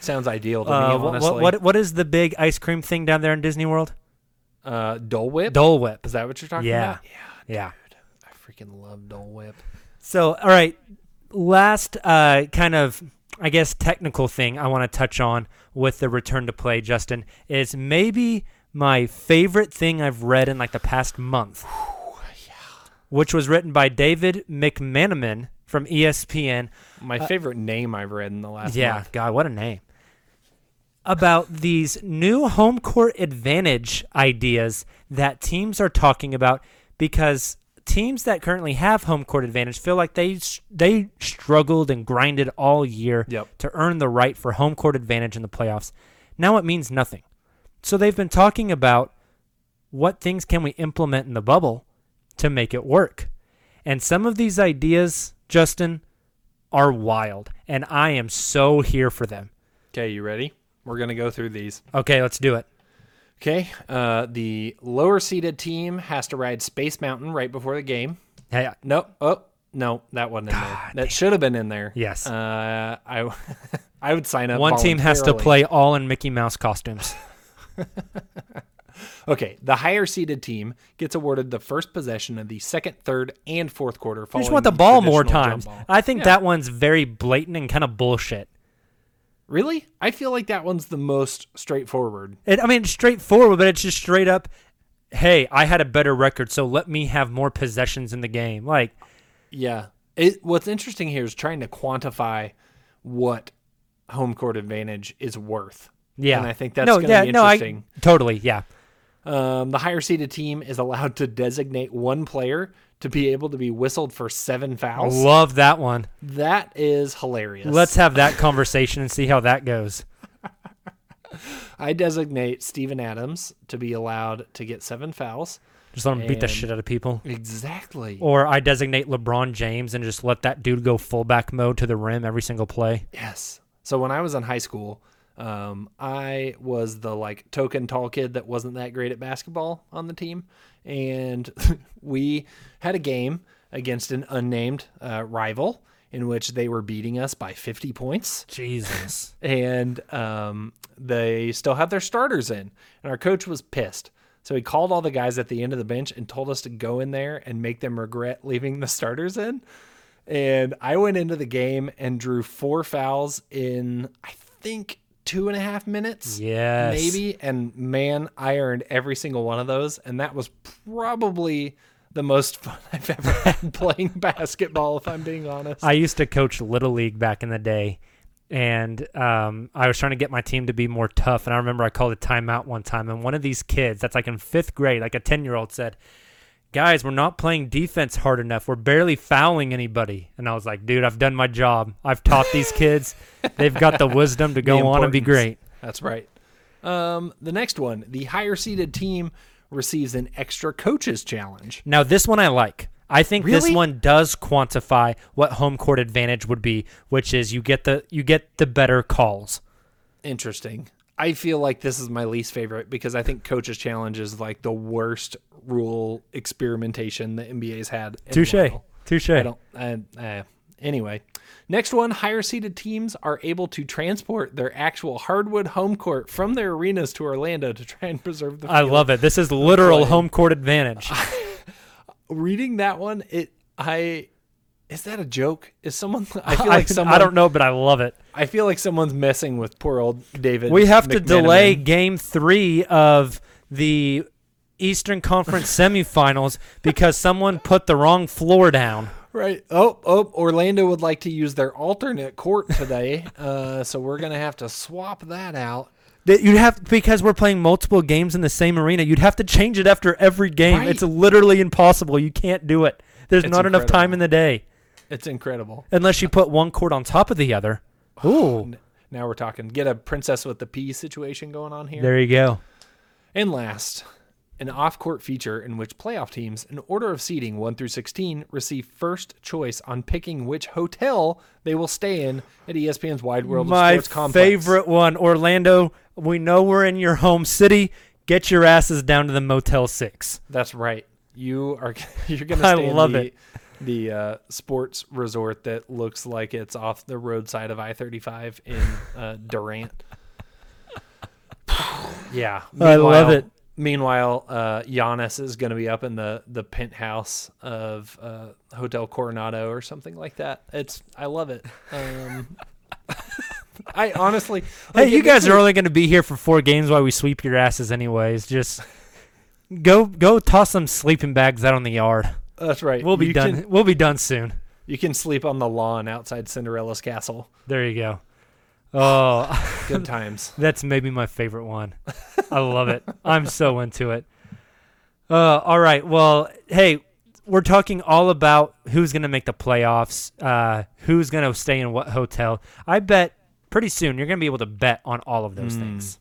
Sounds ideal to me, Uh, what, honestly. what, what what is the big ice cream thing down there in Disney World? Uh, Dole Whip. Dole Whip. Is that what you're talking Yeah. about? Yeah, Yeah. I freaking love Dole Whip. So, all right, last uh, kind of, I guess, technical thing I want to touch on with the return to play, Justin, is maybe my favorite thing I've read in like the past month, which was written by David McMenamin from ESPN. My favorite name I've read in the last Uh, yeah, month. God, what a name. About these new home court advantage ideas that teams are talking about because teams that currently have home court advantage feel like they they struggled and grinded all year Yep. to earn the right for home court advantage in the playoffs. Now it means nothing. So they've been talking about what things can we implement in the bubble to make it work. And some of these ideas, Justin, are wild, and I am so here for them. Okay, you ready? We're gonna go through these. Okay, let's do it. Okay, uh, the lower seeded team has to ride Space Mountain right before the game. Hey, Nope. Oh, no, that wasn't in there. That should have been in there. Yes. Uh, I I would sign up. One team has to play all in Mickey Mouse costumes. Okay, the higher seeded team gets awarded the first possession of the second, third, and fourth quarter. I Following just want the ball more times. ball. I think Yeah. that one's very blatant and kind of bullshit. Really? I feel like that one's the most straightforward. It, I mean, straightforward, but it's just straight up. Hey, I had a better record, so let me have more possessions in the game. Like, Yeah. It, what's interesting here is trying to quantify what home court advantage is worth. yeah, And I think that's no, going to yeah, be no, I interesting. totally, yeah. Um, the higher seeded team is allowed to designate one player to be able to be whistled for seven I fouls. love that one. that is hilarious. Let's have that conversation and see how that goes. I designate Steven Adams to be allowed to get seven fouls. Just let him beat the shit out of people. Exactly. Or I designate LeBron James and just let that dude go fullback mode to the rim every single play. Yes. So when I was in high school, um, I was the like token tall kid that wasn't that great at basketball on the team, and we had a game against an unnamed uh, rival in which they were beating us by 50 points, Jesus. and um, they still had their starters in, and our coach was pissed. So he called all the guys at the end of the bench and told us to go in there and make them regret leaving the starters in. And I went into the game and drew four fouls in, I think, two and a half minutes. Yes. Maybe. And man, I earned every single one of those. And that was probably the most fun I've ever had playing basketball, if I'm being honest. I used to coach Little League back in the day, and um, I was trying to get my team to be more tough. And I remember I called a timeout one time, and one of these kids, that's like in fifth grade, like a 10 year old, said, Guys, we're not playing defense hard enough. We're barely fouling anybody. And I was like, Dude, I've done my job. I've taught these kids. They've got the wisdom to go on and be great. That's right. Um, the next one, the higher seeded team receives an extra coaches challenge. Now, this one I like. I think this one does quantify what home court advantage would be, which is you get the you get the better calls. Interesting. I feel like this is my least favorite because I think coaches challenge is like the worst rule experimentation the NBA's had. Touche. Touche. I don't. I, uh, anyway, next one: higher seeded teams are able to transport their actual hardwood home court from their arenas to Orlando to try and preserve the. I love it. This is literal home court advantage. Reading that one, it I is that a joke? Is someone? I feel like someone. I don't know, but I love it. I feel like someone's messing with poor old David. We have to McMenamin. delay game three of the Eastern Conference semifinals because someone put the wrong floor down. Right. Oh, oh, Orlando would like to use their alternate court today. uh, so we're going to have to swap that out. That You'd have because we're playing multiple games in the same arena. You'd have to change it after every game. Right. It's literally impossible. You can't do it. There's It's not enough time in the day It's incredible. unless you put one court on top of the other. Ooh, Now we're talking. Get a princess with the pea situation going on here. there you go. And last, an off court feature in which playoff teams, in order of seeding 1 through 16, receive first choice on picking which hotel they will stay in at ESPN's Wide World My of Sports complex. My favorite one, Orlando. We know we're in your home city. Get your asses down to the Motel Six. That's right. You are you're going to I love the, it. The uh, sports resort that looks like it's off the roadside of I-35 in uh, Durant. yeah, I love it. Meanwhile, uh, Giannis is going to be up in the the penthouse of uh, Hotel Coronado or something like that. It's I love it. Um, I honestly, Hey, you guys are only going to be here for four games while we sweep your asses, anyways. Just go, go, toss some sleeping bags out on the yard. That's right. We'll be You done. can- we'll be done soon. you can sleep on the lawn outside Cinderella's castle. There you go. Oh, Good times. that's maybe my favorite one. I love it. I'm so into it. Uh, all right. Well, hey, we're talking all about who's going to make the playoffs, uh, who's going to stay in what hotel. I bet pretty soon you're going to be able to bet on all of those things.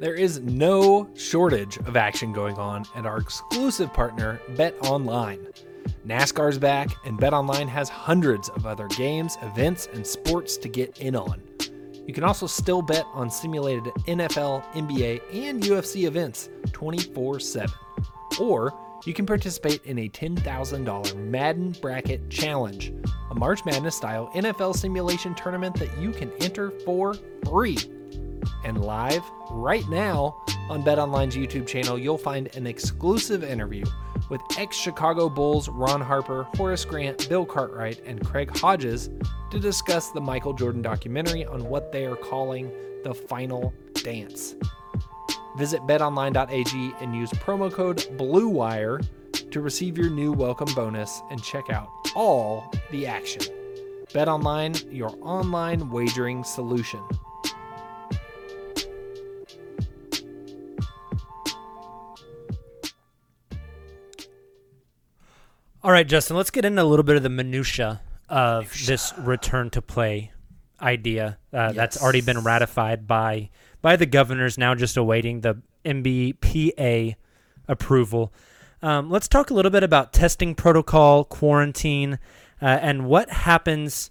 There is no shortage of action going on at our exclusive partner, Bet Online. NASCAR's back, and Bet Online has hundreds of other games, events, and sports to get in on. You can also still bet on simulated NFL, NBA, and UFC events 24 7. Or you can participate in a $10,000 Madden Bracket Challenge, a March Madness style NFL simulation tournament that you can enter for free. And live right now on BetOnline's YouTube channel, you'll find an exclusive interview with ex Chicago Bulls Ron Harper, Horace Grant, Bill Cartwright, and Craig Hodges to discuss the Michael Jordan documentary on what they are calling the final dance. Visit betonline.ag and use promo code BLUEWIRE to receive your new welcome bonus and check out all the action. BetOnline, your online wagering solution. All right, Justin, let's get into a little bit of the minutia of this return to play idea uh, that's already been ratified by by the governors. Now just awaiting the NBPA approval. Um, let's talk a little bit about testing protocol, quarantine, uh, and what happens.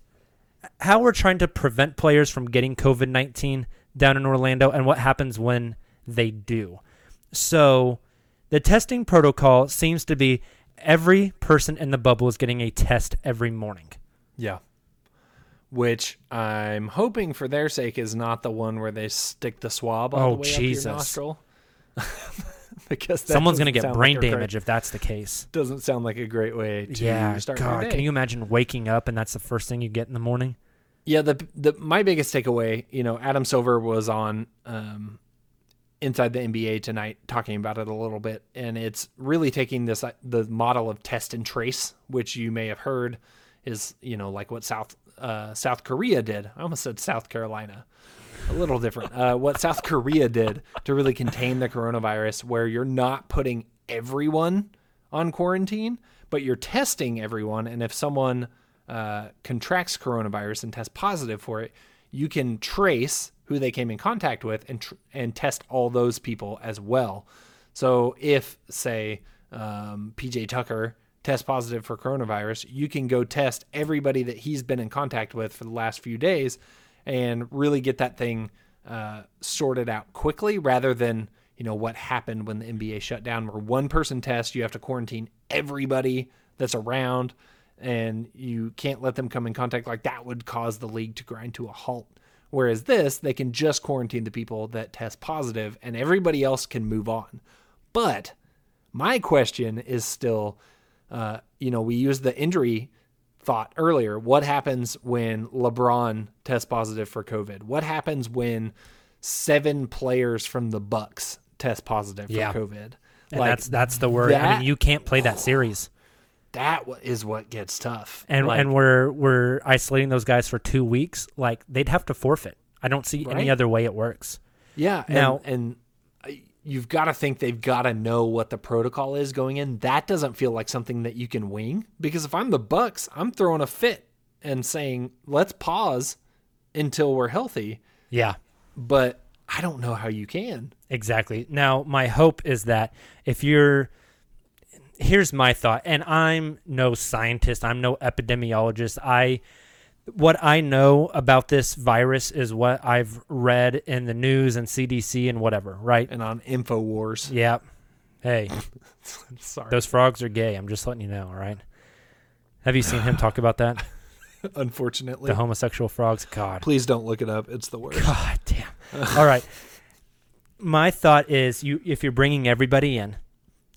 How we're trying to prevent players from getting COVID nineteen down in Orlando, and what happens when they do. So, the testing protocol seems to be every person in the bubble is getting a test every morning. Yeah. Which I'm hoping for their sake is not the one where they stick the swab all Oh, the way Jesus. up your nostril. because that Someone's going to get brain like a great- damage if that's the case. doesn't sound like a great way to Yeah, start your God, day. can you imagine waking up and that's the first thing you get in the morning? Yeah, the the my biggest takeaway, you know, Adam Silver was on um, inside the NBA tonight talking about it a little bit, and it's really taking this uh, the model of test and trace, which you may have heard is you know like what South uh, South Korea did. I almost said South Carolina. A little different. Uh, what South Korea did to really contain the coronavirus, where you're not putting everyone on quarantine, but you're testing everyone, and if someone uh, contracts coronavirus and tests positive for it, you can trace who they came in contact with and tr- and test all those people as well. So if say um, PJ Tucker tests positive for coronavirus, you can go test everybody that he's been in contact with for the last few days and really get that thing uh, sorted out quickly rather than you know what happened when the NBA shut down where one person tests you have to quarantine everybody that's around and you can't let them come in contact like that would cause the league to grind to a halt whereas this they can just quarantine the people that test positive and everybody else can move on but my question is still uh, you know we used the injury thought earlier what happens when lebron tests positive for covid what happens when seven players from the bucks test positive Yeah. for covid And that's that's the word. I mean, you can't play that series. That is what gets tough And Like, and we're we're isolating those guys for 2 weeks. Like they'd have to forfeit. I don't see any other way it works. Yeah, and, Now- and uh, you've got to think they've got to know what the protocol is going in. That doesn't feel like something that you can wing because if I'm the Bucks, I'm throwing a fit and saying let's pause until we're healthy. Yeah. But I don't know how you can. Exactly. Now, my hope is that if you're here's my thought and I'm no scientist, I'm no epidemiologist. I what I know about this virus is what I've read in the news and CDC and whatever, right? And on Infowars, Yeah. Hey, sorry, those frogs are gay. I'm just letting you know, all right? Have you seen him talk about that? unfortunately, The homosexual frogs? God. please don't look it up. It's the worst. God damn. All right. My thought is you if you're bringing everybody in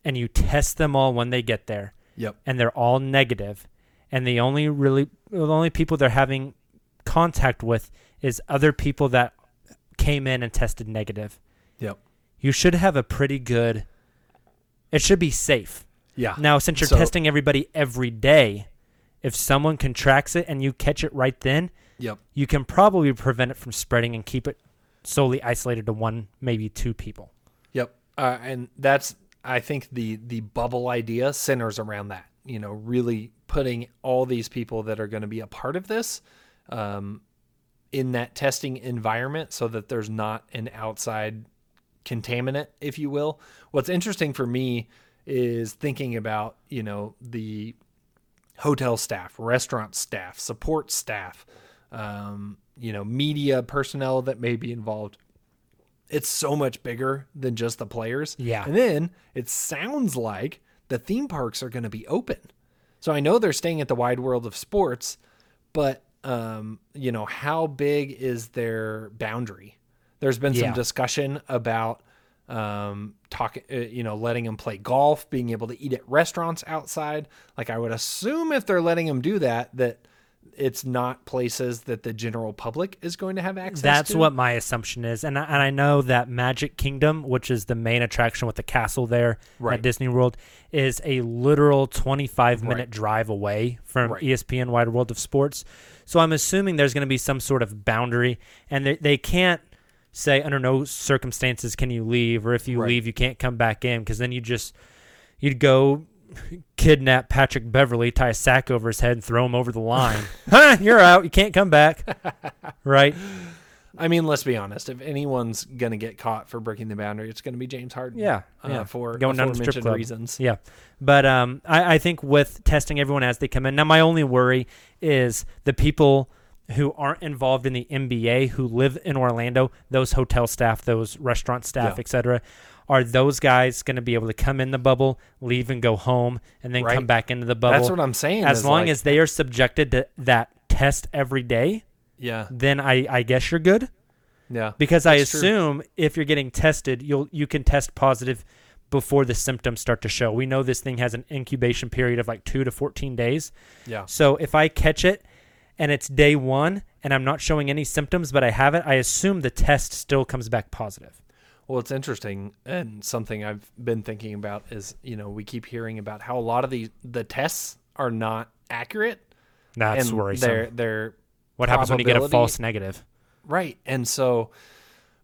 and you test them all when they get there Yep. and they're all negative and the only really the only people they're having contact with is other people that came in and tested negative. Yep. You should have a pretty good it should be safe. Yeah. Now, since you're So- testing everybody every day, if someone contracts it and you catch it right then, Yep. you can probably prevent it from spreading and keep it solely isolated to one, maybe two people. Yep. Uh, and that's I think the the bubble idea centers around that. You know, really putting all these people that are going to be a part of this um, in that testing environment, so that there's not an outside contaminant, if you will. What's interesting for me is thinking about you know the hotel staff, restaurant staff, support staff, um, you know, media personnel that may be involved it's so much bigger than just the players. Yeah. And then it sounds like the theme parks are going to be open. So I know they're staying at the wide world of sports, but um, you know, how big is their boundary? There's been some Yeah. discussion about um, talking, uh, you know, letting them play golf, being able to eat at restaurants outside. Like I would assume if they're letting them do that, that it's not places that the general public is going to have access to That's to. what my assumption is, and I, and I know that Magic Kingdom, which is the main attraction with the castle there Right. at Disney World, is a literal 25 minute Right. drive away from Right. ESPN Wide World of Sports. So I'm assuming there's going to be some sort of boundary, and they, they can't say under no circumstances can you leave, or if you leave you can't come back in, because then you just you'd go kidnap Patrick Beverley, tie a sack over his head, and throw him over the line. huh, you're out. You can't come back. right? I mean, let's be honest. If anyone's going to get caught for breaking the boundary, it's going to be James Harden. Yeah, uh, yeah. for Going down to the strip club. reasons. Yeah, but um, I, I think with testing everyone as they come in. Now, my only worry is the people who aren't involved in the NBA who live in Orlando, those hotel staff, those restaurant staff, Yeah. etc. Are those guys going to be able to come in the bubble, leave and go home, and then come back into the bubble? That's what I'm saying. As long like- as they are subjected to that test every day, yeah, then I, I guess you're good yeah, because I That's true. assume if you're getting tested, you'll you can test positive before the symptoms start to show. We know this thing has an incubation period of like 2 to 14 days. yeah, So if I catch it and it's day 1 and I'm not showing any symptoms but I have it, I assume the test still comes back positive. Well, it's interesting, and something I've been thinking about is, you know, we keep hearing about how a lot of the the tests are not accurate. That's and worrisome. They're, they're what happens when you get a false negative? right, and so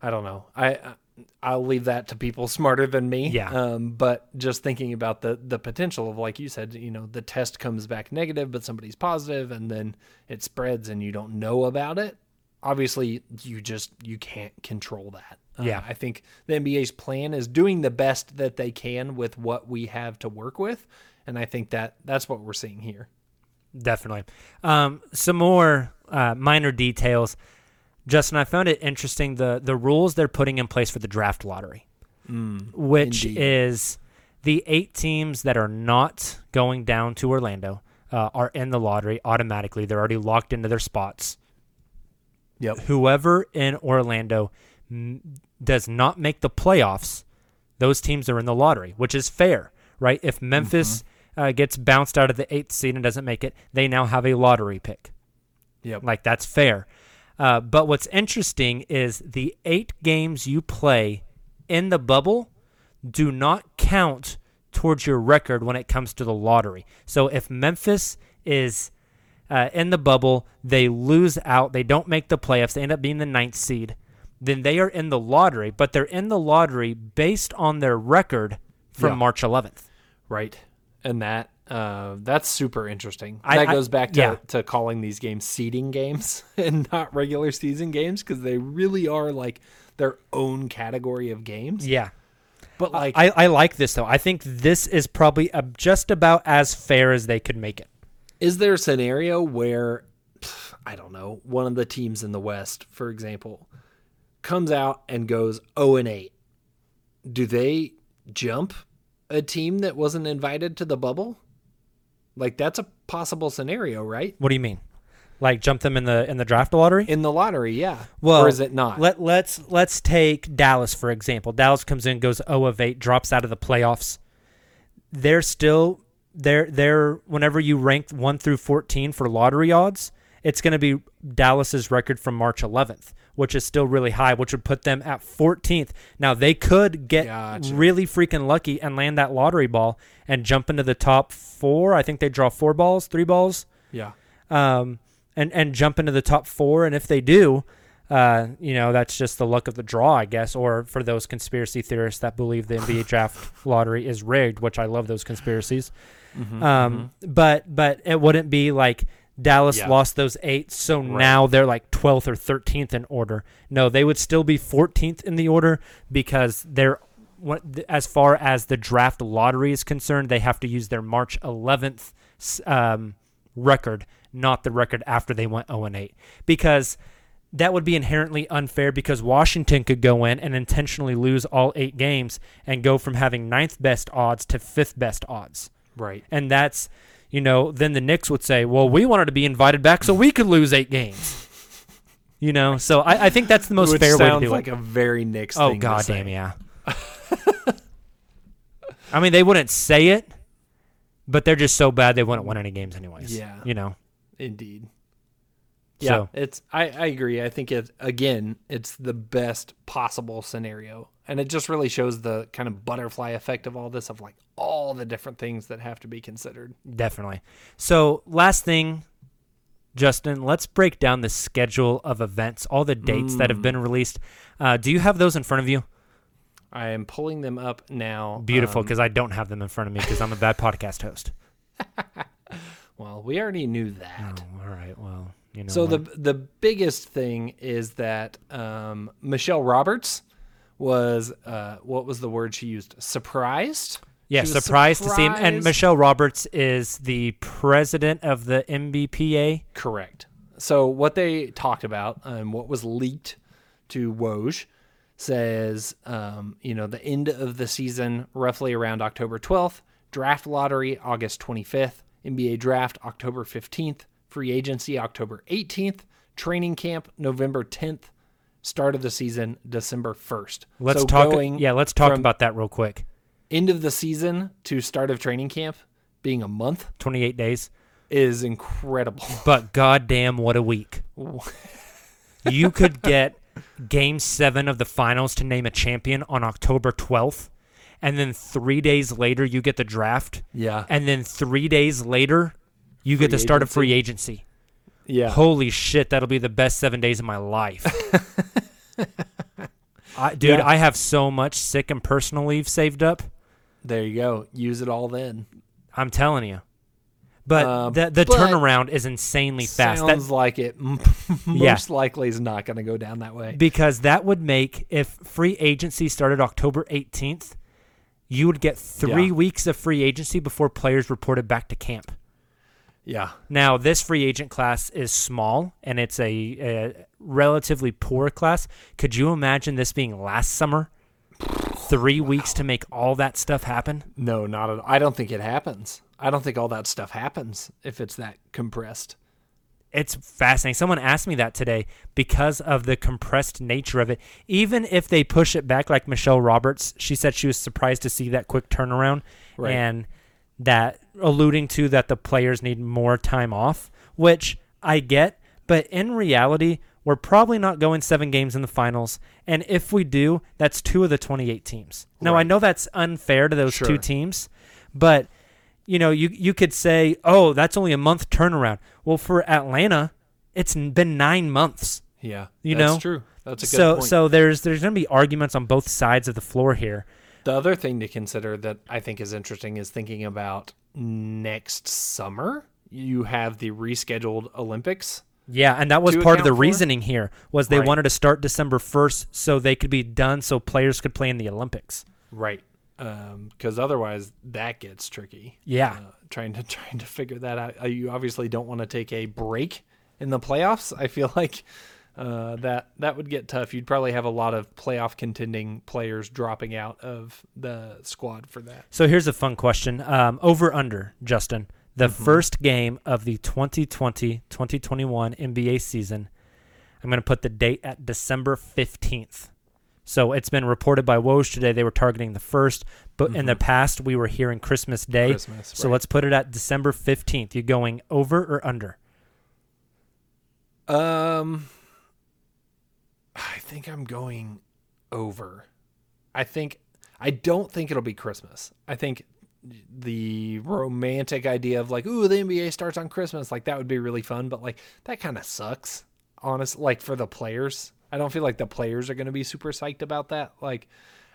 I don't know. I I'll leave that to people smarter than me. Yeah. Um, but just thinking about the the potential of, like you said, you know, the test comes back negative, but somebody's positive, and then it spreads, and you don't know about it. Obviously, you just you can't control that. Uh, Yeah. I think the NBA's plan is doing the best that they can with what we have to work with, and I think that that's what we're seeing here. Definitely. Um, some more uh, minor details. Justin, I found it interesting the the rules they're putting in place for the draft lottery, which indeed. is the eight teams that are not going down to Orlando uh, are in the lottery automatically. They're already locked into their spots. Yep. Whoever in Orlando does not make the playoffs, those teams are in the lottery, which is fair, right? If Memphis uh, gets bounced out of the eighth seed and doesn't make it, they now have a lottery pick. Yep. Like that's fair. Uh, but what's interesting is the eight games you play in the bubble do not count towards your record when it comes to the lottery. So if Memphis is uh, in the bubble, they lose out, they don't make the playoffs, they end up being the ninth seed, then they are in the lottery, but they're in the lottery based on their record from Yeah. March 11th. Right. And that uh, that's super interesting. I- that goes back to, yeah. to calling these games seeding games and not regular season games because they really are like their own category of games. Yeah. But like, I, I like this though. I think this is probably just about as fair as they could make it. is there a scenario where I don't know one of the teams in the West, for example, comes out and goes zero and eight? Do they jump a team that wasn't invited to the bubble? Like that's a possible scenario, right? What do you mean? Like jump them in the in the draft lottery? In the lottery, yeah. Well, or is it not? Let let's let's take Dallas for example. Dallas comes in, goes 0 of 8, drops out of the playoffs. They're still they're they're whenever you rank 1 through 14 for lottery odds, it's going to be Dallas's record from March 11th, which is still really high, which would put them at 14th. Now they could get Gotcha. really freaking lucky and land that lottery ball and jump into the top 4. I think they draw 4 balls, 3 balls yeah. um, and and jump into the top four. And if they do, uh, you know that's just the luck of the draw, I guess. Or for those conspiracy theorists that believe the NBA draft lottery is rigged, which I love those conspiracies. Mm-hmm, um, but but it wouldn't be like Dallas Yeah. lost those eight, so now they're like twelfth or thirteenth in order. No, they would still be fourteenth in the order because they're. As far as the draft lottery is concerned, they have to use their March 11th um, record, not the record after they went 0 and 8. Because that would be inherently unfair because Washington could go in and intentionally lose all eight games and go from having ninth best odds to fifth best odds. Right. And that's, you know, then the Knicks would say, well, we wanted to be invited back so we could lose eight games. You know, so I, I think that's the most Which fair way to sounds do like it. a very Knicks oh, thing. to god say. damn, yeah. I mean, they wouldn't say it, but they're just so bad they wouldn't win any games anyways. Yeah. You know, Indeed. Yeah, So- it's I, I agree. I think it again, it's the best possible scenario. And it just really shows the kind of butterfly effect of all this of like all the different things that have to be considered. definitely. So, last thing, Justin, let's break down the schedule of events, all the dates that have Mm. been released. Uh, do you have those in front of you? I am pulling them up now. Beautiful, Um, because I don't have them in front of me because I'm a bad podcast host. well, we already knew that. Oh, all right. Well, you know. So the the biggest thing is that um, Michele Roberts was uh, what was the word she used? Surprised. yeah, was surprised to see him. And Michele Roberts is the president of the NBPA. Correct. So what they talked about and what was leaked to Woj says, um, you know, the end of the season roughly around October 12th, draft lottery August 25th, NBA draft October 15th, free agency October 18th, training camp November 10th, start of the season December 1st. Let's So talk. Yeah, let's talk about that real quick. end of the season to start of training camp being a month 28 days. is incredible. But goddamn, what a week! you could get Game Seven of the finals to name a champion on October 12th, and then three days later you get the draft, Yeah. and then three days later you get the start of free agency. Yeah. Holy shit, that'll be the best seven days of my life. I, dude, Yeah. I have so much sick and personal leave saved up. There you go. Use it all then. I'm telling you. But Uh, the the but- turnaround is insanely fast. That- Sounds like it most Yeah. likely is not going to go down that way. because that would make if free agency started October 18th, you would get 3 Yeah. weeks of free agency before players reported back to camp. Yeah. Now, this free agent class is small and it's a, a relatively poor class. Could you imagine this being last summer? 3 weeks to make all that stuff happen? No, not at all. I don't think it happens. I don't think all that stuff happens if it's that compressed. it's fascinating. Someone asked me that today because of the compressed nature of it. Even if they push it back, like Michele Roberts, she said she was surprised to see that quick turnaround Right. and that alluding to that the players need more time off, which I get. But in reality, we're probably not going seven games in the finals. And if we do, that's two of the 28 teams. Now, I know that's unfair to those two teams, but you know, you you could say, "Oh, that's only a month turnaround." Well, for Atlanta, it's been 9 months. Yeah. You that's know? true. That's a good so point. so there's there's going to be arguments on both sides of the floor here. The other thing to consider that I think is interesting is thinking about next summer. You have the rescheduled Olympics. Yeah, and that was part of the for? reasoning here was they Right. wanted to start December 1st so they could be done so players could play in the Olympics. Right. Because otherwise that gets tricky. Yeah. uh, trying to trying to figure that out. Uh, You obviously don't want to take a break in the playoffs. I feel like uh, that that would get tough. You'd probably have a lot of playoff contending players dropping out of the squad for that. So here's a fun question. Um, over under, Justin. The Mm-hmm. first game of the 2020-2021 NBA season. I'm going to put the date at December 15th. So it's been reported by Woj today they were targeting the first, but in the past we were hearing Christmas Day. Mm-hmm. Christmas, so right. let's put it at December 15th. You going over or under? Um, I think I'm going over. I think I don't think it'll be Christmas. I think the romantic idea of like, ooh, the NBA starts on Christmas, like that would be really fun, but like that kind of sucks. Honest, like for the players, I don't feel like the players are going to be super psyched about that. Like,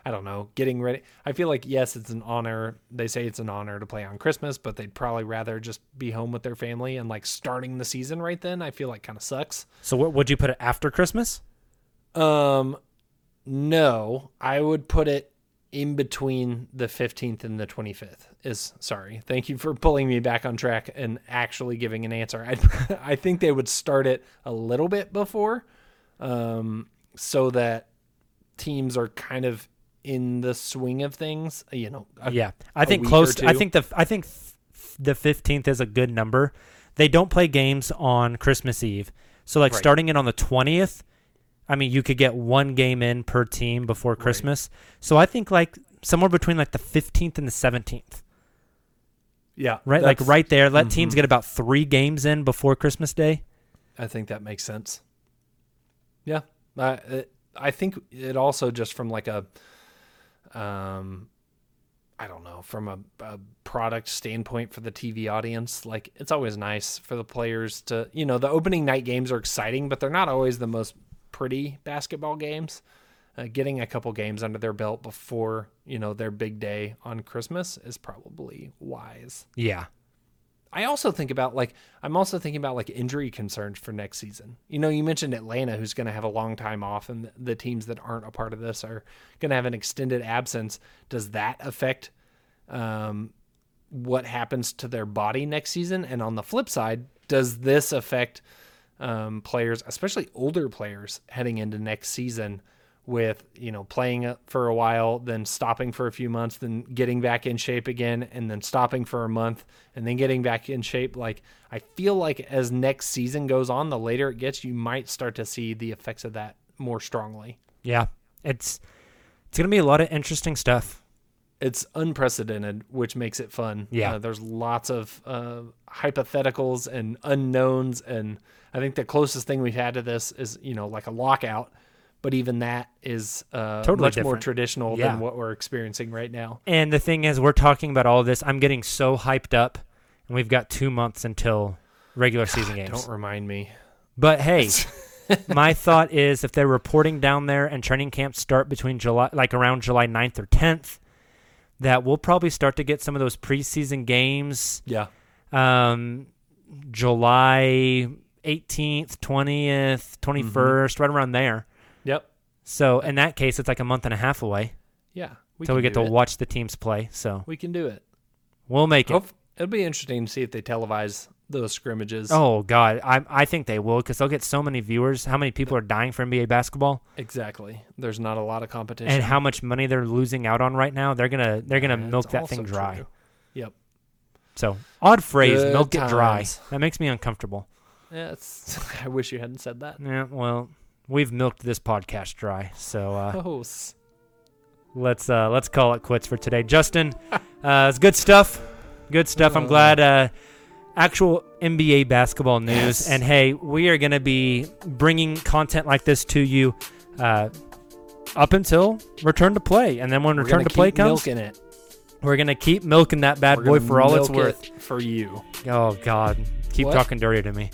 I don't know, getting ready. I feel like yes, it's an honor. They say it's an honor to play on Christmas, but they'd probably rather just be home with their family and like starting the season right then. I feel like kind of sucks. So what would you put it after Christmas? Um, no, I would put it in between the 15th and the 25th. Is sorry. Thank you for pulling me back on track and actually giving an answer. I I think they would start it a little bit before, um, so that teams are kind of in the swing of things. You know, a- yeah, I think close. or I think the I think the fifteenth is a good number. They don't play games on Christmas Eve, so like Right. starting it on the twentieth. I mean, you could get one game in per team before Christmas. So I think like somewhere between like the fifteenth and the seventeenth, yeah, right? Like right there. Let teams Mhm. get about three games in before Christmas Day. I think that makes sense. Yeah, I it, I think it also just from like a, um, I don't know, from a, a product standpoint for the TV audience, like it's always nice for the players to, you know, the opening night games are exciting, but they're not always the most pretty basketball games. Uh, getting a couple games under their belt before you know their big day on Christmas is probably wise. Yeah, I also think about like I'm also thinking about like injury concerns for next season. You know, you mentioned Atlanta, who's going to have a long time off, and the- teams that aren't a part of this are going to have an extended absence. Does that affect um, what happens to their body next season? And on the flip side, does this affect um, players, especially older players, heading into next season? With you know playing for a while, then stopping for a few months, then getting back in shape again, and then stopping for a month, and then getting back in shape. Like I feel like as next season goes on, the later it gets, you might start to see the effects of that more strongly. yeah. It's it's gonna be a lot of interesting stuff. It's unprecedented, which makes it fun. Yeah. Uh, there's lots of uh, hypotheticals and unknowns, and I think the closest thing we've had to this is you know like a lockout, but even that is uh, Totally much more traditional Yeah. than what we're experiencing right now. And the thing is, we're talking about all this. I'm getting so hyped up, and we've got two months until regular season games. Don't remind me. But hey, my thought is if they're reporting down there and training camps start between July, like around July 9th or 10th, that we'll probably start to get some of those preseason games. Yeah. Um, July 18th, 20th, 21st, right around there. Yep. So in that case, it's like a month and a half away Yeah. until we can get to it. watch the teams play. So We can do it. we'll make it. Hope, it'll be interesting to see if they televise those scrimmages. Oh God, I I think they will because they'll get so many viewers. How many people are dying for NBA basketball, exactly. There's not a lot of competition. and how much money they're losing out on right now? They're gonna they're gonna milk that thing dry. true. Yep. So odd phrase, Good milk it dry. That makes me uncomfortable. Yeah, it's, I wish you hadn't said that. Yeah, well, we've milked this podcast dry, so uh, Oh, let's uh, let's call it quits for today. Justin, uh, it's good stuff. Good stuff. I'm glad. Uh, actual NBA basketball news, Yes. and hey, we are going to be bringing content like this to you uh, up until return to play, and then when we're return gonna play comes, milking it. we're going to keep milking that bad We're boy for all it's worth. it for you. Oh God, keep What? talking dirty to me.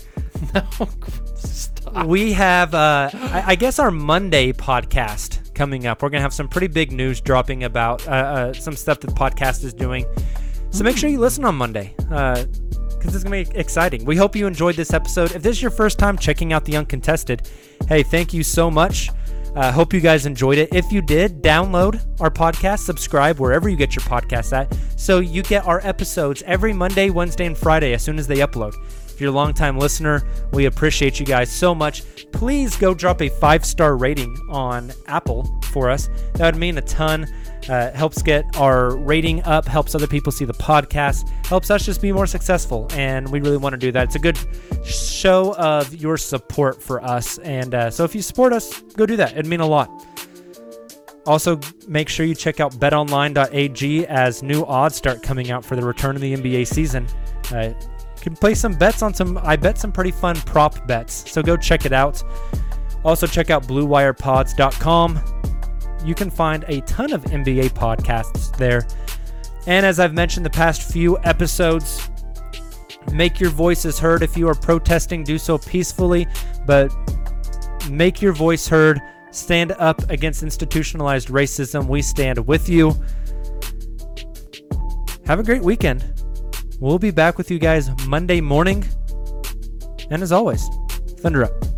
Stop. We have, uh, I, I guess, our Monday podcast coming up. We're gonna have some pretty big news dropping about uh, uh, some stuff that the podcast is doing. So make sure you listen on Monday because it's gonna be exciting. We hope you enjoyed this episode. If this is your first time checking out the Uncontested, hey, thank you so much. Uh, hope you guys enjoyed it. If you did, download our podcast, subscribe wherever you get your podcasts at, so you get our episodes every Monday, Wednesday, and Friday as soon as they upload. If you're a longtime listener, we appreciate you guys so much. Please go drop a five star rating on Apple for us. That would mean a ton. Uh, helps get our rating up, helps other people see the podcast, helps us just be more successful. And we really want to do that. It's a good show of your support for us. And uh, so if you support us, go do that. It'd mean a lot. Also, make sure you check out betonline.ag as new odds start coming out for the return of the NBA season. Uh, can play some bets on some, I bet, some pretty fun prop bets. So go check it out. Also, check out BlueWirePods.com. You can find a ton of NBA podcasts there. And as I've mentioned the past few episodes, make your voices heard. If you are protesting, do so peacefully, but make your voice heard. Stand up against institutionalized racism. We stand with you. Have a great weekend. We'll be back with you guys Monday morning. And as always, Thunder up.